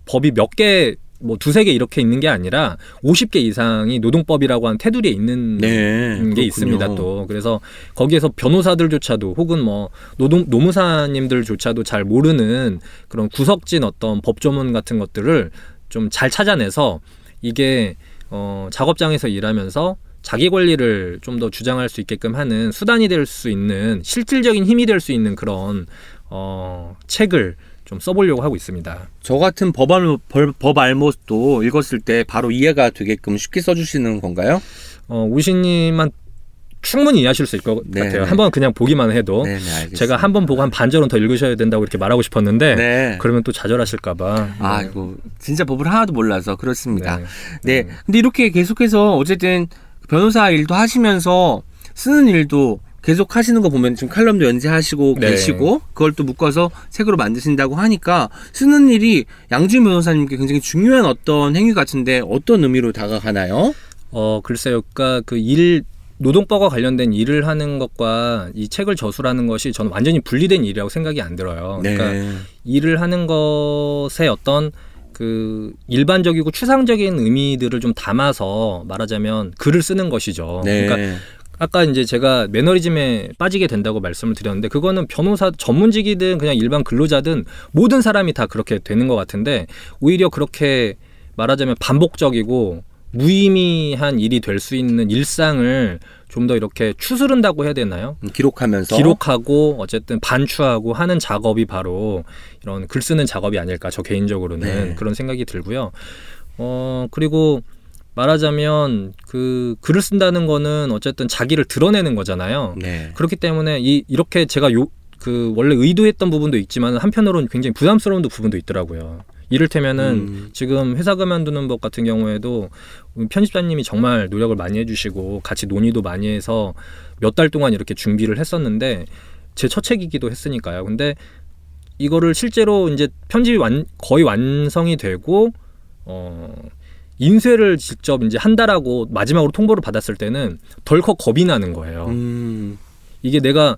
법이 몇개 뭐 두세 개 이렇게 있는 게 아니라 50개 이상이 노동법이라고 하는 테두리에 있는 네. 게 그렇군요. 있습니다 또 그래서 거기에서 변호사들조차도 혹은 뭐 노동 노무사님들조차도 잘 모르는 그런 구석진 어떤 법조문 같은 것들을 좀 잘 찾아내서 이게 어 작업장에서 일하면서 자기 권리를 좀 더 주장할 수 있게끔 하는 수단이 될 수 있는 실질적인 힘이 될 수 있는 그런 어 책을 좀 써보려고 하고 있습니다. 저 같은 법, 알, 벌- 법 알못도 읽었을 때 바로 이해가 되게끔 쉽게 써주시는 건가요? 어 우신님만 충분히 이해하실 수 있을 것 네, 같아요. 네. 한번 그냥 보기만 해도 네, 네. 제가 한 번 보고 한 반절은 더 읽으셔야 된다고 이렇게 말하고 싶었는데 네. 그러면 또 좌절하실까봐. 아, 이거 진짜 법을 하나도 몰라서 그렇습니다. 네. 네. 근데 이렇게 계속해서 어쨌든 변호사 일도 하시면서 쓰는 일도 계속 하시는 거 보면 지금 칼럼도 연재하시고 네. 계시고 그걸 또 묶어서 책으로 만드신다고 하니까 쓰는 일이 양지은 변호사님께 굉장히 중요한 어떤 행위 같은데 어떤 의미로 다가가나요? 어 글쎄요, 그러니까 그일 노동법과 관련된 일을 하는 것과 이 책을 저술하는 것이 저는 완전히 분리된 일이라고 생각이 안 들어요. 네. 그러니까 일을 하는 것에 어떤 그 일반적이고 추상적인 의미들을 좀 담아서 말하자면 글을 쓰는 것이죠. 네. 그러니까 아까 이제 제가 매너리즘에 빠지게 된다고 말씀을 드렸는데 그거는 변호사 전문직이든 그냥 일반 근로자든 모든 사람이 다 그렇게 되는 것 같은데 오히려 그렇게 말하자면 반복적이고 무의미한 일이 될 수 있는 일상을 좀 더 이렇게 추스른다고 해야 되나요? 음, 기록하면서 기록하고 어쨌든 반추하고 하는 작업이 바로 이런 글 쓰는 작업이 아닐까 저 개인적으로는 네. 그런 생각이 들고요. 어 그리고 말하자면 그 글을 쓴다는 거는 어쨌든 자기를 드러내는 거잖아요. 네. 그렇기 때문에 이 이렇게 제가 요 그 원래 의도했던 부분도 있지만 한편으로는 굉장히 부담스러운 부분도 있더라고요. 이를테면은 음. 지금 회사 그만두는 법 같은 경우에도 편집자님이 정말 노력을 많이 해주시고 같이 논의도 많이 해서 몇 달 동안 이렇게 준비를 했었는데 제 첫 책이기도 했으니까요. 근데 이거를 실제로 이제 편집이 완, 거의 완성이 되고 어 인쇄를 직접 이제 한다라고 마지막으로 통보를 받았을 때는 덜컥 겁이 나는 거예요. 음, 이게 내가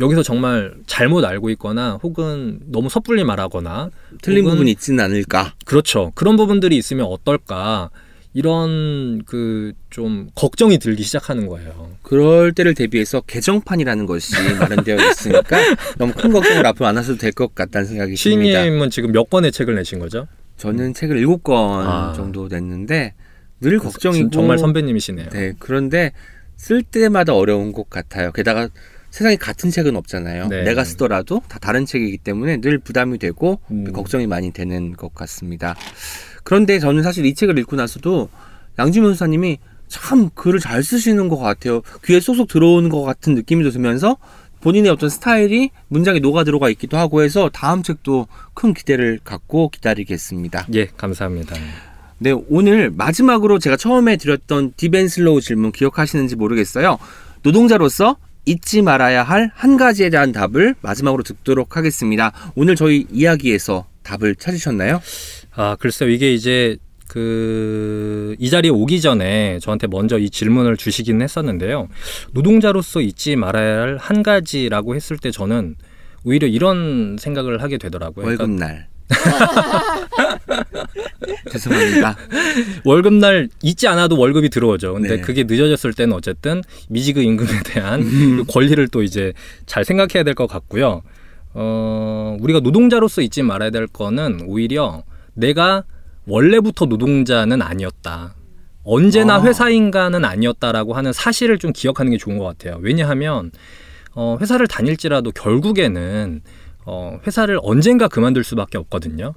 여기서 정말 잘못 알고 있거나 혹은 너무 섣불리 말하거나 틀린 부분이 있지는 않을까? 그렇죠. 그런 부분들이 있으면 어떨까 이런 그 좀 걱정이 들기 시작하는 거예요. 그럴 때를 대비해서 개정판이라는 것이 마련되어 있으니까 너무 큰 걱정을 앞으로 안 하셔도 될 것 같다는 생각이 듭니다. 시인님은 지금 몇 권의 책을 내신 거죠? 저는 책을 일곱 권 아. 정도 냈는데 늘 걱정이고 정말 선배님이시네요. 네, 그런데 쓸 때마다 어려운 것 같아요. 게다가 세상에 같은 책은 없잖아요. 네. 내가 쓰더라도 다 다른 책이기 때문에 늘 부담이 되고 음. 걱정이 많이 되는 것 같습니다. 그런데 저는 사실 이 책을 읽고 나서도 양지 변호사님이 참 글을 잘 쓰시는 것 같아요. 귀에 쏙쏙 들어오는 것 같은 느낌이 들면서 본인의 어떤 스타일이 문장에 녹아 들어가 있기도 하고 해서 다음 책도 큰 기대를 갖고 기다리겠습니다. 예, 감사합니다. 네, 오늘 마지막으로 제가 처음에 드렸던 deep and slow 질문 기억하시는지 모르겠어요. 노동자로서 잊지 말아야 할 한 가지에 대한 답을 마지막으로 듣도록 하겠습니다. 오늘 저희 이야기에서 답을 찾으셨나요? 아, 글쎄요. 이게 이제 그 이 자리에 오기 전에 저한테 먼저 이 질문을 주시긴 했었는데요. 노동자로서 잊지 말아야 할 한 가지라고 했을 때 저는 오히려 이런 생각을 하게 되더라고요. 그러니까 월급날. 죄송합니다. 월급날 잊지 않아도 월급이 들어오죠. 근데 네. 그게 늦어졌을 때는 어쨌든 미지급 임금에 대한 음. 그 권리를 또 이제 잘 생각해야 될 것 같고요. 어, 우리가 노동자로서 잊지 말아야 될 거는 오히려 내가 원래부터 노동자는 아니었다. 언제나 아. 회사 인간은 아니었다라고 하는 사실을 좀 기억하는 게 좋은 것 같아요. 왜냐하면 어, 회사를 다닐지라도 결국에는 어, 회사를 언젠가 그만둘 수밖에 없거든요.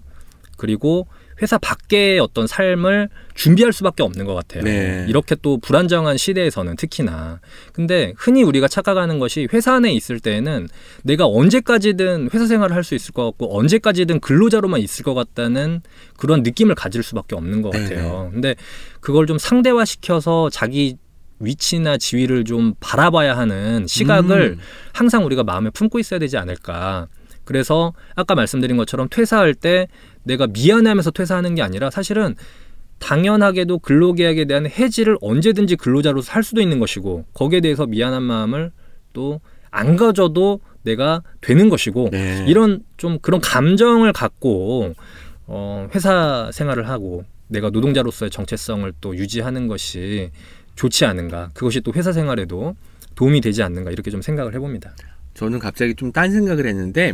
그리고 회사 밖의 어떤 삶을 준비할 수밖에 없는 것 같아요. 네. 이렇게 또 불안정한 시대에서는 특히나. 근데 흔히 우리가 착각하는 것이 회사 안에 있을 때는 내가 언제까지든 회사 생활을 할 수 있을 것 같고 언제까지든 근로자로만 있을 것 같다는 그런 느낌을 가질 수밖에 없는 것 네, 같아요. 근데 그걸 좀 상대화 시켜서 자기 위치나 지위를 좀 바라봐야 하는 시각을 음. 항상 우리가 마음에 품고 있어야 되지 않을까. 그래서 아까 말씀드린 것처럼 퇴사할 때 내가 미안해하면서 퇴사하는 게 아니라 사실은 당연하게도 근로계약에 대한 해지를 언제든지 근로자로서 할 수도 있는 것이고 거기에 대해서 미안한 마음을 또 안 가져도 내가 되는 것이고 네. 이런 좀 그런 감정을 갖고 어, 회사 생활을 하고 내가 노동자로서의 정체성을 또 유지하는 것이 좋지 않은가 그것이 또 회사 생활에도 도움이 되지 않는가 이렇게 좀 생각을 해봅니다. 저는 갑자기 좀 딴 생각을 했는데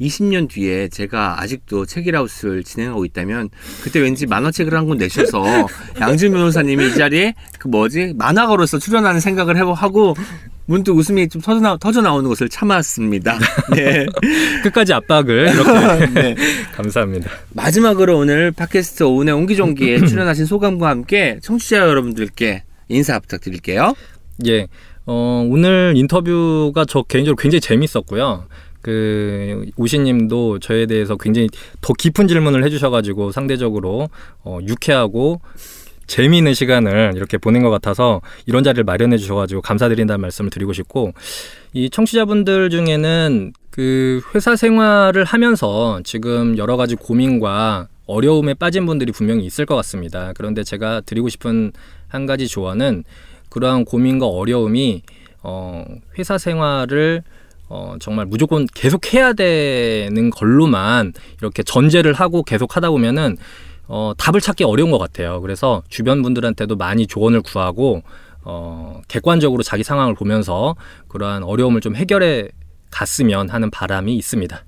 20년 뒤에 제가 아직도 책이라우스를 진행하고 있다면 그때 왠지 만화책을 한 권 내셔서 양준 변호사님이 이 자리에 그 뭐지 만화가로서 출연하는 생각을 하고 문득 웃음이 좀 터져, 나, 터져 나오는 것을 참았습니다. 네. 끝까지 압박을 이렇게 네. 감사합니다. 마지막으로 오늘 팟캐스트 오은의 옹기종기에 출연하신 소감과 함께 청취자 여러분들께 인사 부탁드릴게요. 예, 어, 오늘 인터뷰가 저 개인적으로 굉장히 재밌었고요. 그 오시님도 저에 대해서 굉장히 더 깊은 질문을 해주셔가지고 상대적으로 어, 유쾌하고 재미있는 시간을 이렇게 보낸 것 같아서 이런 자리를 마련해 주셔가지고 감사드린다는 말씀을 드리고 싶고 이 청취자분들 중에는 그 회사 생활을 하면서 지금 여러 가지 고민과 어려움에 빠진 분들이 분명히 있을 것 같습니다. 그런데 제가 드리고 싶은 한 가지 조언은 그러한 고민과 어려움이 어, 회사 생활을 어, 정말 무조건 계속 해야 되는 걸로만 이렇게 전제를 하고 계속 하다 보면은 어, 답을 찾기 어려운 것 같아요. 그래서 주변 분들한테도 많이 조언을 구하고 어, 객관적으로 자기 상황을 보면서 그러한 어려움을 좀 해결해 갔으면 하는 바람이 있습니다.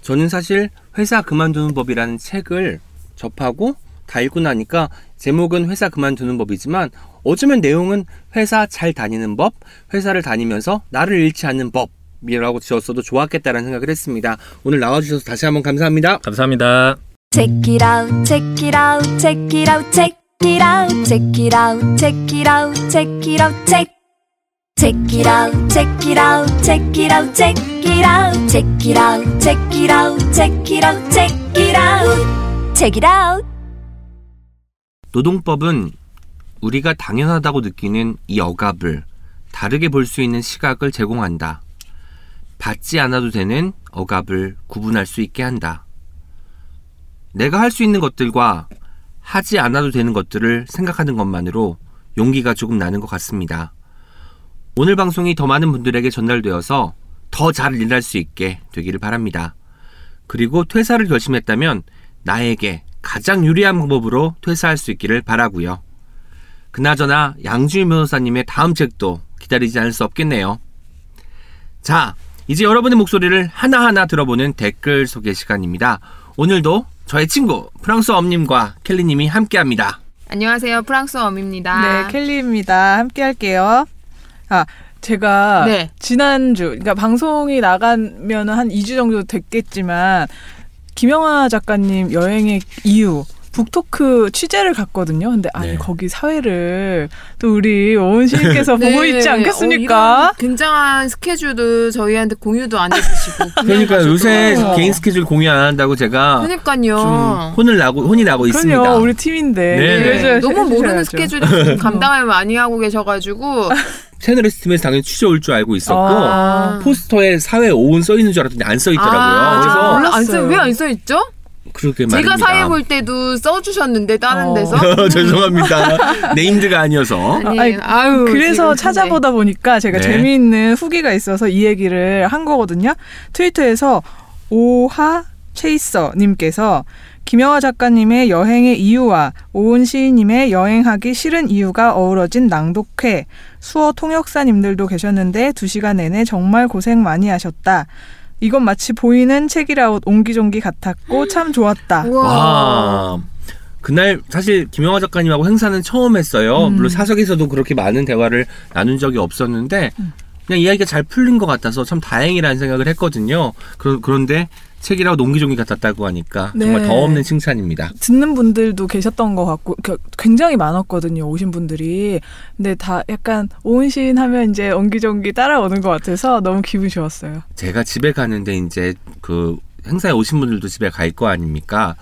저는 사실 회사 그만두는 법이라는 책을 접하고 다 읽고 나니까 제목은 회사 그만두는 법이지만 어쩌면 내용은 회사 잘 다니는 법, 회사를 다니면서 나를 잃지 않는 법 이라고 지었어도 좋았겠다라는 생각을 했습니다. 오늘 나와주셔서 다시 한번 감사합니다. 감사합니다. Check it out, check it out, check it out, check it out, check it out, check it out, check it out, check. Check it out, check it out, check it out, check it out, check it out, check it out, check it out, check it out, check it out. 노동법은 우리가 당연하다고 느끼는 이 억압을 다르게 볼 수 있는 시각을 제공한다. 받지 않아도 되는 억압을 구분할 수 있게 한다. 내가 할 수 있는 것들과 하지 않아도 되는 것들을 생각하는 것만으로 용기가 조금 나는 것 같습니다. 오늘 방송이 더 많은 분들에게 전달되어서 더 잘 일할 수 있게 되기를 바랍니다. 그리고 퇴사를 결심했다면 나에게 가장 유리한 방법으로 퇴사할 수 있기를 바라고요. 그나저나 양주희 변호사님의 다음 책도 기다리지 않을 수 없겠네요. 자, 이제 여러분의 목소리를 하나하나 들어보는 댓글 소개 시간입니다. 오늘도 저의 친구 프랑스 엄님과 켈리님이 함께합니다. 안녕하세요. 프랑스 엄입니다. 네, 켈리입니다. 함께 할게요. 아, 제가 네. 지난주, 그러니까 방송이 나가면 한 2주 정도 됐겠지만, 김영하 작가님 여행의 이유, 북토크 취재를 갔거든요. 근데 아니, 네. 거기 사회를 또 우리 오은 시님께서 네. 보고 있지 어, 않겠습니까? 이런 굉장한 스케줄도 저희한테 공유도 안 해주시고. 그러니까 요새 가셔도. 개인 스케줄 공유 안 한다고 제가 그러니까요. 좀 혼을 나고 혼이 나고 있습니다. 그럼요, 우리 팀인데. 네. 너무 모르는 좀 감당을 많이 하고 계셔가지고 채널 S 팀에서 당연히 취재 올 줄 알고 있었고 아. 포스터에 사회 오은 써 있는 줄 알았더니 안 써 있더라고요. 아, 그래서 몰랐어요. 왜안 써 있죠? 그렇게 제가 말입니다. 사회 볼 때도 써주셨는데 다른 어. 데서 죄송합니다. 네임드가 아니어서. 아니, 아유 그래서 찾아보다 보니까 제가 네. 재미있는 후기가 있어서 이 얘기를 한 거거든요. 트위터에서 오하 체이서님께서 김영하 작가님의 여행의 이유와 오은 시인님의 여행하기 싫은 이유가 어우러진 낭독회 수어 통역사님들도 계셨는데 두 시간 내내 정말 고생 많이 하셨다. 이건 마치 보이는 책이라웃 옹기종기 같았고 참 좋았다. 와. 그날 사실 김영하 작가님하고 행사는 처음 했어요. 음. 물론 사석에서도 그렇게 많은 대화를 나눈 적이 없었는데 음. 그냥 이야기가 잘 풀린 것 같아서 참 다행이라는 생각을 했거든요. 그, 그런데 책이라고 농기종기 같았다고 하니까 정말 네. 더 없는 칭찬입니다. 듣는 분들도 계셨던 것 같고 그- 굉장히 많았거든요 오신 분들이 근데 다 약간 오은 시인 하면 이제 옹기종기 따라오는 것 같아서 너무 기분이 좋았어요 제가 집에 가는데 이제 그 행사에 오신 분들도 집에 갈 거 아닙니까?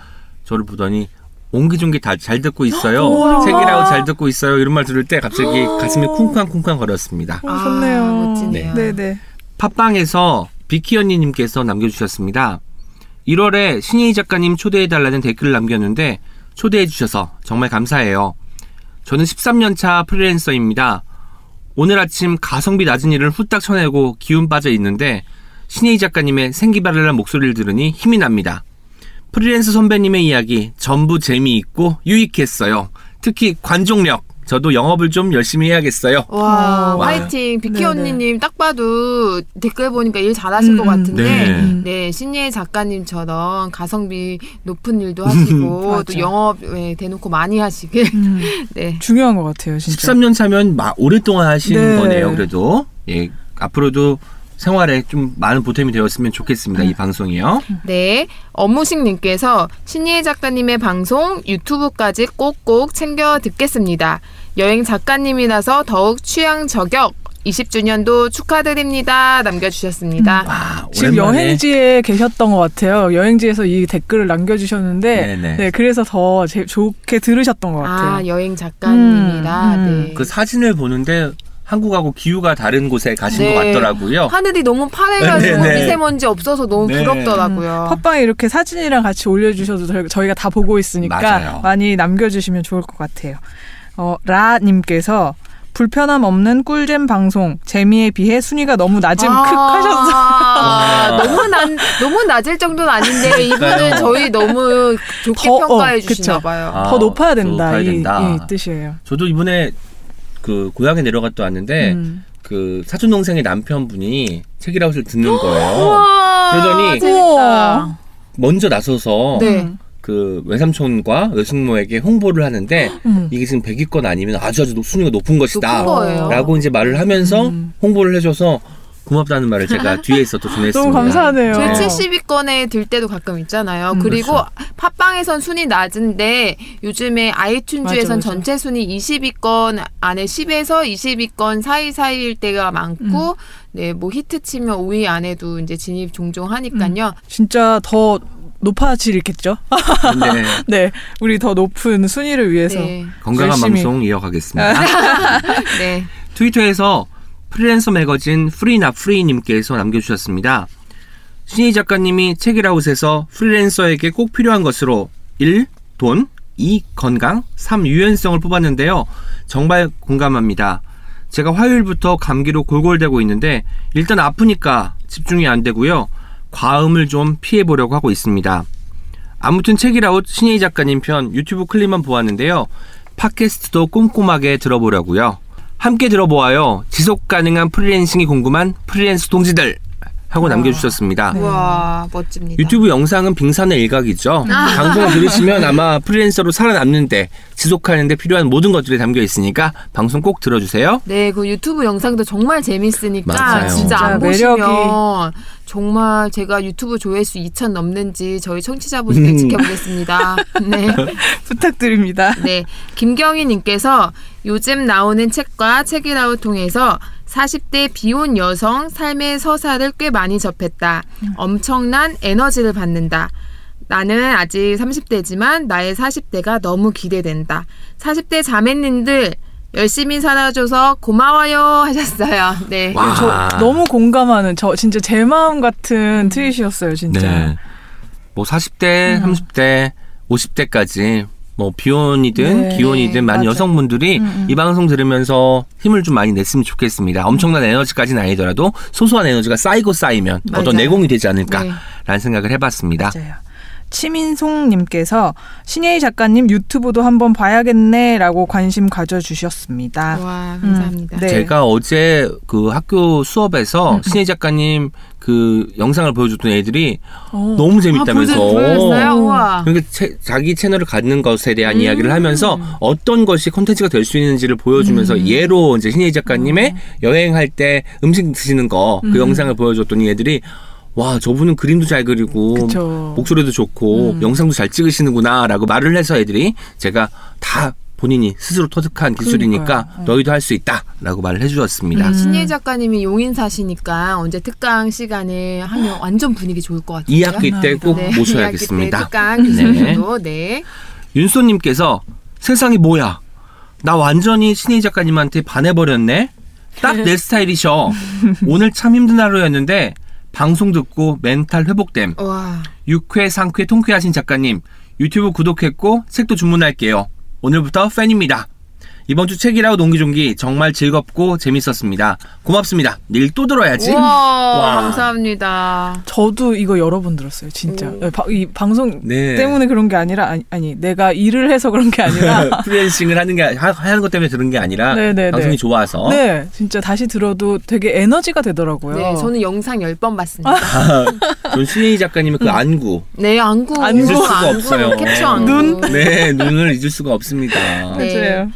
저를 보더니 옹기종기 다 잘 듣고 있어요. 책이라고 잘 듣고 있어요. 이런 말 들을 때 갑자기 가슴이 쿵쾅쿵쾅 거렸습니다. 어, 좋네요 아, 멋지네요. 네네 팟빵에서 비키 언니님께서 남겨주셨습니다. 1월에 신예희 작가님 초대해달라는 댓글을 남겼는데 초대해주셔서 정말 감사해요. 저는 13년차 프리랜서입니다. 오늘 아침 가성비 낮은 일을 후딱 쳐내고 기운 빠져 있는데 신예희 작가님의 생기발랄한 목소리를 들으니 힘이 납니다. 프리랜서 선배님의 이야기 전부 재미있고 유익했어요. 특히 관종력. 저도 영업을 좀 열심히 해야겠어요. 와, 어, 화이팅. 비키 네네. 언니님 딱 봐도 댓글 보니까 일 잘하실 것 음, 음. 같은데, 네. 네. 신예 작가님처럼 가성비 높은 일도 하시고. 또 영업 에 대놓고 많이 하시길. 음, 네. 중요한 것 같아요 진짜 13년 차면 마- 오랫동안 하신 네. 거네요. 그래도 예 앞으로도 생활에 좀 많은 보탬이 되었으면 좋겠습니다. 이 방송이요. 네. 업무식님께서 신예 작가님의 방송 유튜브까지 꼭꼭 챙겨 듣겠습니다. 여행 작가님이라서 더욱 취향 저격 20주년도 축하드립니다. 남겨주셨습니다. 와, 지금 오랜만에 여행지에 계셨던 것 같아요 여행지에서 이 댓글을 남겨주셨는데 네네. 네 그래서 더 제- 좋게 들으셨던 것 같아요 아, 여행 작가님이라. 음, 음. 네. 그 사진을 보는데 한국하고 기후가 다른 곳에 가신 네. 것 같더라고요. 하늘이 너무 파래가지고 네네. 미세먼지 없어서 너무 네. 부럽더라고요. 팟빵에 이렇게 사진이랑 같이 올려주셔도 저희- 저희가 다 보고 있으니까 맞아요. 많이 남겨주시면 좋을 것 같아요. 어, 라님께서 불편함 없는 꿀잼 방송 재미에 비해 순위가 너무 낮음 크 하셨어요. 아, 와. 너무 난 너무 낮을 정도는 아닌데 이분은 그러니까요. 저희 너무 좋게 더, 어, 평가해 그쵸. 주시나 봐요. 아, 더 높아야 된다, 높아야 이, 된다. 이 뜻이에요. 저도 이번에 그 고향에 내려갔다 왔는데 음. 그 사촌 동생의 남편분이 책이라웃을 듣는 거예요. 그러더니 재밌다. 우와. 먼저 나서서 네. 음. 그 외삼촌과 외숙모에게 홍보를 하는데 음. 이게 지금 100위권 아니면 아주 아주 높- 순위가 높은 것이다. 높은 거예요. 라고 이제 말을 하면서 음. 홍보를 해줘서 고맙다는 말을 제가 뒤에서 또 전했습니다. 너무 감사하네요. 네. 70위권에 들 때도 가끔 있잖아요. 음, 그리고 그렇죠. 팟빵에선 순위 낮은데 요즘에 아이튠즈에선 맞아, 맞아. 전체 순위 20위권 안에 10에서 20위권 사이사이일 때가 많고 네, 뭐 히트 치면 5위 안에도 이제 진입 종종 하니까요. 진짜 더 높아지겠죠? 네, 네, 우리 더 높은 순위를 위해서. 네. 건강한 열심히. 방송 이어가겠습니다. 네. 트위터에서 프리랜서 매거진 프리나 프리님께서 남겨주셨습니다. 신희 작가님이 책이라웃에서 프리랜서에게 꼭 필요한 것으로 1. 돈 2. 건강 3. 유연성을 뽑았는데요. 정말 공감합니다. 제가 화요일부터 감기로 골골대고 있는데 일단 아프니까 집중이 안 되고요. 과음을 좀 피해 보려고 하고 있습니다. 아무튼 책이라웃 신혜희 작가님 편 유튜브 클립만 보았는데요. 팟캐스트도 꼼꼼하게 들어보려고요. 함께 들어보아요. 지속 가능한 freelancing이 궁금한 프리랜서 동지들 하고 남겨주셨습니다. 네. 와 멋집니다. 유튜브 영상은 빙산의 일각이죠. 방송을 들으시면 아마 프리랜서로 살아남는데 지속하는데 필요한 모든 것들이 담겨 있으니까 방송 꼭 들어주세요. 네, 그 유튜브 영상도 정말 재밌으니까 맞아요. 진짜 안 진짜 보시면 매력이- 정말 제가 유튜브 조회수 2천 넘는지 저희 청취자분들 음. 지켜보겠습니다. 네. 부탁드립니다. 네. 김경희 님께서 요즘 나오는 책과 책이라웃 통해서 40대 비혼 여성 삶의 서사를 꽤 많이 접했다. 엄청난 에너지를 받는다. 나는 아직 30대지만 나의 40대가 너무 기대된다. 40대 자매님들 열심히 살아줘서 고마워요 하셨어요. 네. 와. 저 너무 공감하는 저 진짜 제 마음 같은 트윗이었어요, 진짜. 네. 뭐 40대, 음. 30대, 50대까지 뭐 비혼이든 네, 기혼이든 많은 맞아. 여성분들이 음, 음. 이 방송 들으면서 힘을 좀 많이 냈으면 좋겠습니다. 엄청난 에너지까지는 아니더라도 소소한 에너지가 쌓이고 쌓이면 어떤 맞아요. 내공이 되지 않을까라는 네. 생각을 해봤습니다. 맞아요. 치민송님께서 신예희 작가님 유튜브도 한번 봐야겠네라고 관심 가져주셨습니다. 와 감사합니다. 음, 네. 제가 어제 그 학교 수업에서 신혜 작가님 그 영상을 보여줬던 애들이 어. 너무 아, 재밌다면서. 보여-? 오. 우와. 그러니까 채- 자기 채널을 갖는 것에 대한 음. 이야기를 하면서 어떤 것이 콘텐츠가 될 수 있는지를 보여주면서 음. 예로 이제 신혜희 작가님의 여행할 때 음식 드시는 거그 음. 영상을 보여줬더니 애들이 와 저분은 그림도 잘 그리고 그쵸. 목소리도 좋고 음. 영상도 잘 찍으시는구나라고 말을 해서 애들이 제가 다 본인이 스스로 터득한 기술이니까 그러니까요. 어. 너희도 할 수 있다라고 말을 해주셨습니다. 음. 신예 작가님이 용인 사시니까 언제 특강 시간에 하면 완전 분위기 좋을 것 같아요. 이 학기 때꼭 네, 모셔야겠습니다. 때 특강 교수님도 네. 윤소님께서 세상이 뭐야? 나 완전히 신혜희 작가님한테 반해버렸네? 딱 내 스타일이셔. 오늘 참 힘든 하루였는데 방송 듣고 멘탈 회복됨. 와. 육회, 상쾌, 통쾌하신 작가님 유튜브 구독했고 책도 주문할게요. 오늘부터 팬입니다. 이번 주 책읽아웃 옹기종기 정말 즐겁고 재밌었습니다. 고맙습니다. 내일 또 들어야지. 우와, 와. 감사합니다. 저도 이거 여러 번 들었어요, 진짜. 오. 네, 바- 이 방송 네. 때문에 그런 게 아니라 아니, 아니 내가 일을 해서 그런 게 아니라 freelancing을 하는 게 하- 하는 것 때문에 들은 게 아니라 네네네. 방송이 좋아서 네, 진짜 다시 들어도 되게 에너지가 되더라고요. 네, 저는 영상 10번 봤습니다. 전 신혜희 작가님의 그 안구 네, 안구. 안구. 잊을 수가 안구, 없어요. 캡처 안구. 눈? 네 눈을 잊을 수가 없습니다. 네. 맞아요.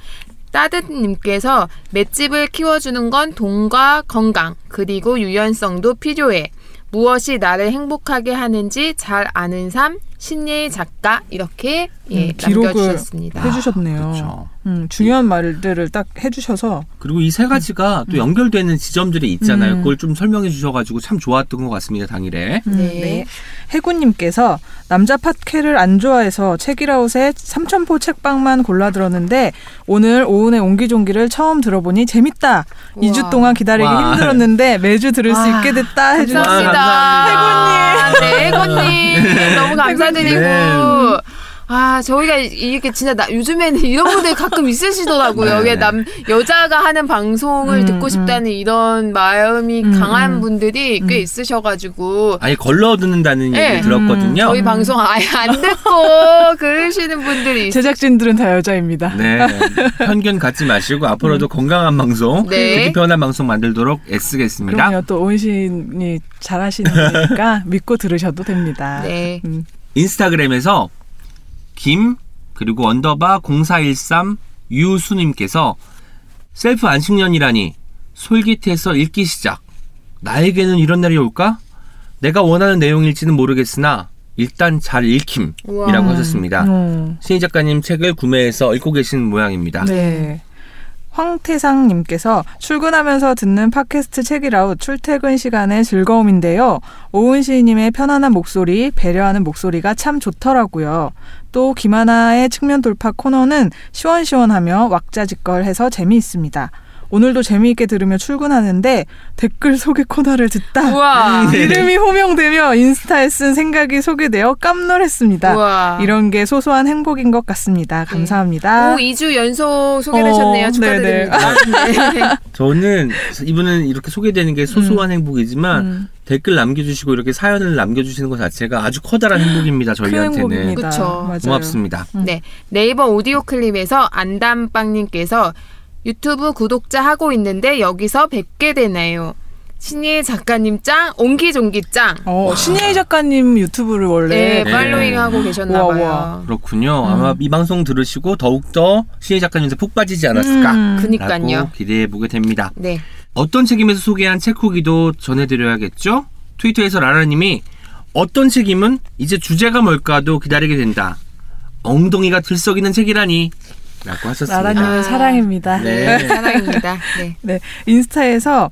따뜻님께서 맷집을 키워주는 건 돈과 건강 그리고 유연성도 필요해. 무엇이 나를 행복하게 하는지 잘 아는 삶 신예의 작가 이렇게 예, 음, 기록을 남겨주셨습니다. 해주셨네요. 그렇죠. 음, 중요한 말들을 딱 해주셔서 그리고 이 세 가지가 또 연결되는 지점들이 있잖아요. 음. 그걸 좀 설명해 주셔가지고 참 좋았던 것 같습니다. 당일에. 음, 네. 해군님께서 남자 팟캐를 안 좋아해서 책이라웃에 삼천포 책방만 골라 들었는데 오늘 오은의 옹기종기를 처음 들어보니 재밌다. 우와. 2주 동안 기다리기 와. 힘들었는데 매주 들을 수 와, 있게 됐다 해주셨어요. 감사합니다. 네, 해군님. 너무 감사드리고. 네. 아, 저희가 이렇게 진짜 나, 요즘에는 이런 분들 가끔 있으시더라고요. 네. 왜 남, 여자가 하는 방송을 음, 듣고 싶다는 이런 마음이 음, 강한 음. 분들이 꽤 음. 있으셔가지고. 아니 걸러 듣는다는 네. 얘기를 들었거든요. 저희 방송 아예 안 듣고 그러시는 분들이. 제작진들은 다 여자입니다. 네. 편견 갖지 마시고 앞으로도 건강한 방송, 네. 편한 방송 만들도록 애쓰겠습니다. 그럼요. 또 오은 시인이 잘하시는 분이니까 믿고 들으셔도 됩니다. 네. 음. 인스타그램에서 김 그리고 언더바 0413 유수님께서 셀프 안식년이라니 솔깃해서 읽기 시작. 나에게는 이런 날이 올까? 내가 원하는 내용일지는 모르겠으나 일단 잘 읽힘이라고 우와. 하셨습니다. 어. 신희 작가님 책을 구매해서 읽고 계신 모양입니다. 네. 황태상님께서 출근하면서 듣는 팟캐스트 책이라웃 출퇴근 시간의 즐거움인데요. 오은 시인님의 편안한 목소리, 배려하는 목소리가 참 좋더라고요. 또 김하나의 측면 돌파 코너는 시원시원하며 왁자지껄해서 재미있습니다. 오늘도 재미있게 들으며 출근하는데 댓글 소개 코너를 듣다 우와. 네. 이름이 호명되며 인스타에 쓴 생각이 소개되어 깜놀했습니다. 우와. 이런 게 소소한 행복인 것 같습니다. 감사합니다. 오, 2주 연속 소개되셨네요. 어, 축하드립니다. 네. 저는 이분은 이렇게 소개되는 게 소소한 행복이지만 음, 댓글 남겨주시고 이렇게 사연을 남겨주시는 것 자체가 아주 커다란 행복입니다. 큰 저희한테는. 맞아요. 고맙습니다. 네. 네이버 오디오 클립에서 안담빵님께서 유튜브 구독자 하고 있는데 여기서 뵙게 되나요? 신예 작가님 짱, 옹기종기 짱. 어, 신예희 작가님 유튜브를 원래 네, 네. 팔로잉 하고 계셨나 우와, 봐요. 우와. 그렇군요. 아마 이 방송 들으시고 더욱더 신혜 작가님한테 푹 빠지지 않았을까 음. 그니까요. 기대해 보게 됩니다. 네. 어떤 책임에서 소개한 책 후기도 전해드려야겠죠? 트위터에서 라라님이 어떤 책임은 이제 주제가 뭘까도 기다리게 된다. 엉덩이가 들썩이는 책이라니 라고 하셨습니다. 나라님의 아. 사랑입니다. 네. 사랑입니다. 네. 네, 인스타에서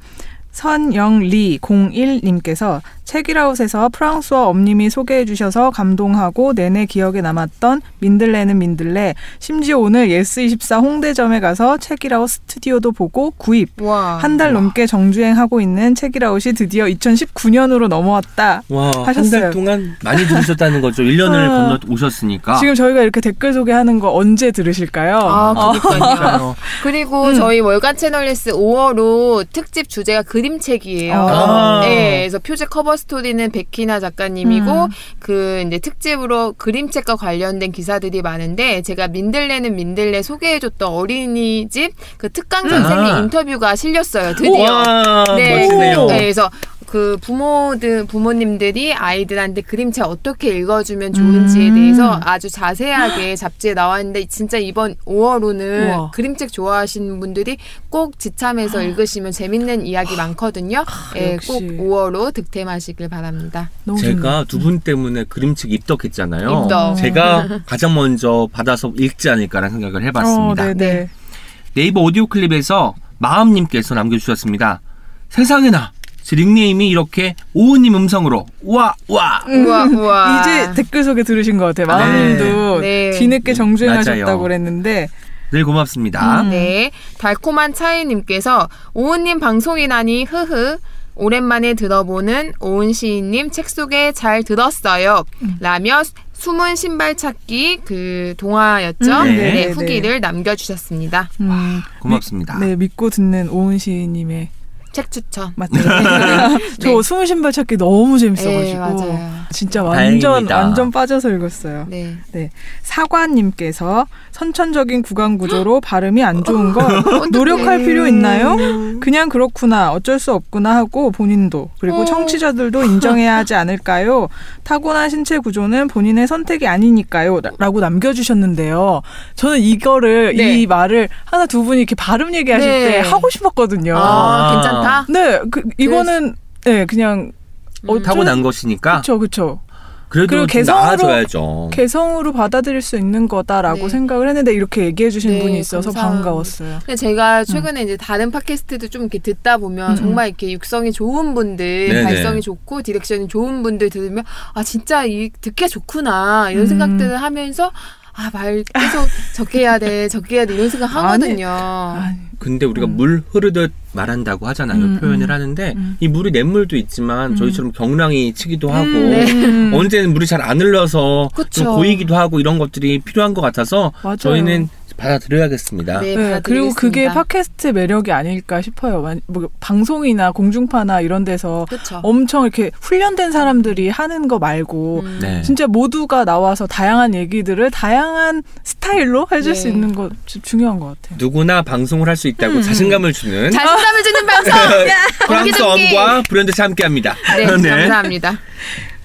선영리 01님께서 책읽아웃에서 프랑소와 엄님이 소개해 주셔서 감동하고 내내 기억에 남았던 민들레는 민들레 심지어 오늘 예스24 홍대점에 가서 책읽아웃 스튜디오도 보고 구입 와. 한달 넘게 정주행하고 있는 책읽아웃이 드디어 2019년으로 넘어왔다. 와, 한 하셨어요. 달 동안 많이 들으셨다는 거죠. 1년을 아. 건너 오셨으니까. 지금 저희가 이렇게 댓글 소개하는 거 언제 들으실까요? 아, 어. 그니까요. 맞아요. 그리고 음. 저희 월간 채널리스 5월호 특집 주제가 그림책이에요. 아. 네, 그래서 표제 커버 스토리는 백희나 작가님이고 음. 그 이제 특집으로 그림책과 관련된 기사들이 많은데 제가 민들레는 민들레 소개해줬던 어린이집 그 특강 선생님 아. 인터뷰가 실렸어요. 드디어. 와, 네. 네, 그래서 그 부모들 부모님들이 아이들한테 그림책 어떻게 읽어주면 좋은지에 음. 대해서 아주 자세하게 잡지에 나왔는데 진짜 이번 5월호는 우와. 그림책 좋아하시는 분들이 꼭 지참해서 읽으시면 재밌는 이야기 많거든요. 예. 꼭 5월호 득템하시길 바랍니다. 제가 두 분 때문에 그림책 입덕했잖아요. 입덕. 제가 가장 먼저 받아서 읽지 않을까라는 생각을 해봤습니다. 어, 네네. 네이버 오디오 클립에서 마음님께서 남겨주셨습니다. 세상에나 제 닉네임이 이렇게 오은님 음성으로 우와 우와 우와 우와. 이제 댓글 소개 들으신 것 같아요. 마음님도 네. 뒤늦게 정주행하셨다고 맞아요. 그랬는데 늘 고맙습니다. 음. 네. 달콤한 차이님께서 오은님 방송이라니 흐흐. 오랜만에 들어보는 오은 시인님 책 소개 잘 들었어요. 음. 라며 숨은 신발 찾기 그 동화였죠. 음, 네. 네, 네, 후기를 남겨주셨습니다. 음, 고맙습니다. 네 믿고 듣는 오은 시인님의 책 추천. 맞죠? 저 숨은 신발 찾기 너무 재밌어가지고 네, 맞아요. 진짜 완전 다행이다. 완전 빠져서 읽었어요. 네. 사관님께서 선천적인 구강 구조로 발음이 안 좋은 건 노력할 필요 있나요? 그냥 그렇구나 어쩔 수 없구나 하고 본인도 그리고 어. 청취자들도 인정해야 하지 않을까요? 타고난 신체 구조는 본인의 선택이 아니니까요. 라- 라고 남겨주셨는데요. 저는 이거를 네. 이 말을 하나 두 분이 이렇게 발음 얘기하실 네. 때 하고 싶었거든요. 아, 아. 괜찮 다. 네, 그, 이거는 네 그냥 음. 타고난 것이니까 그렇죠, 그렇죠. 그래도 개성으로- 나아져야죠. 개성으로 받아들일 수 있는 거다라고 네. 생각을 했는데 이렇게 얘기해 주신 네, 분이 있어서 감사합니다. 반가웠어요. 근데 제가 최근에 이제 다른 팟캐스트도 좀 이렇게 듣다 보면 음, 정말 이렇게 육성이 좋은 분들, 네네. 발성이 좋고 diction이 좋은 분들 들으면 아 진짜 이 듣기가 좋구나 이런 음. 생각들을 하면서 아 말 계속 적게 해야 돼, 적게 해야 돼 이런 생각 하거든요. 아니, 근데 우리가 음. 물 흐르듯 말한다고 하잖아요. 음, 표현을 음, 하는데 음. 이 물이 냇물도 있지만 음. 저희처럼 경랑이 치기도 하고 네. 음. 언제는 물이 잘 안 흘러서 그쵸. 좀 고이기도 하고 이런 것들이 필요한 것 같아서 맞아요. 저희는 받아들여야겠습니다. 네, 네, 그리고. 그게 팟캐스트의 매력이 아닐까 싶어요. 만- 뭐 방송이나 공중파나 이런 데서 그렇죠. 엄청 이렇게 훈련된 사람들이 하는 거 말고 음. 네. 진짜 모두가 나와서 다양한 얘기들을 다양한 스타일로 해줄 수 네. 있는 거 주- 중요한 것 같아요. 누구나 방송을 할 수 있다고 음. 자신감을 주는 자신감을 주는 방송. 프랑스. 엄과 브랜드 함께합니다. 네, 감사합니다.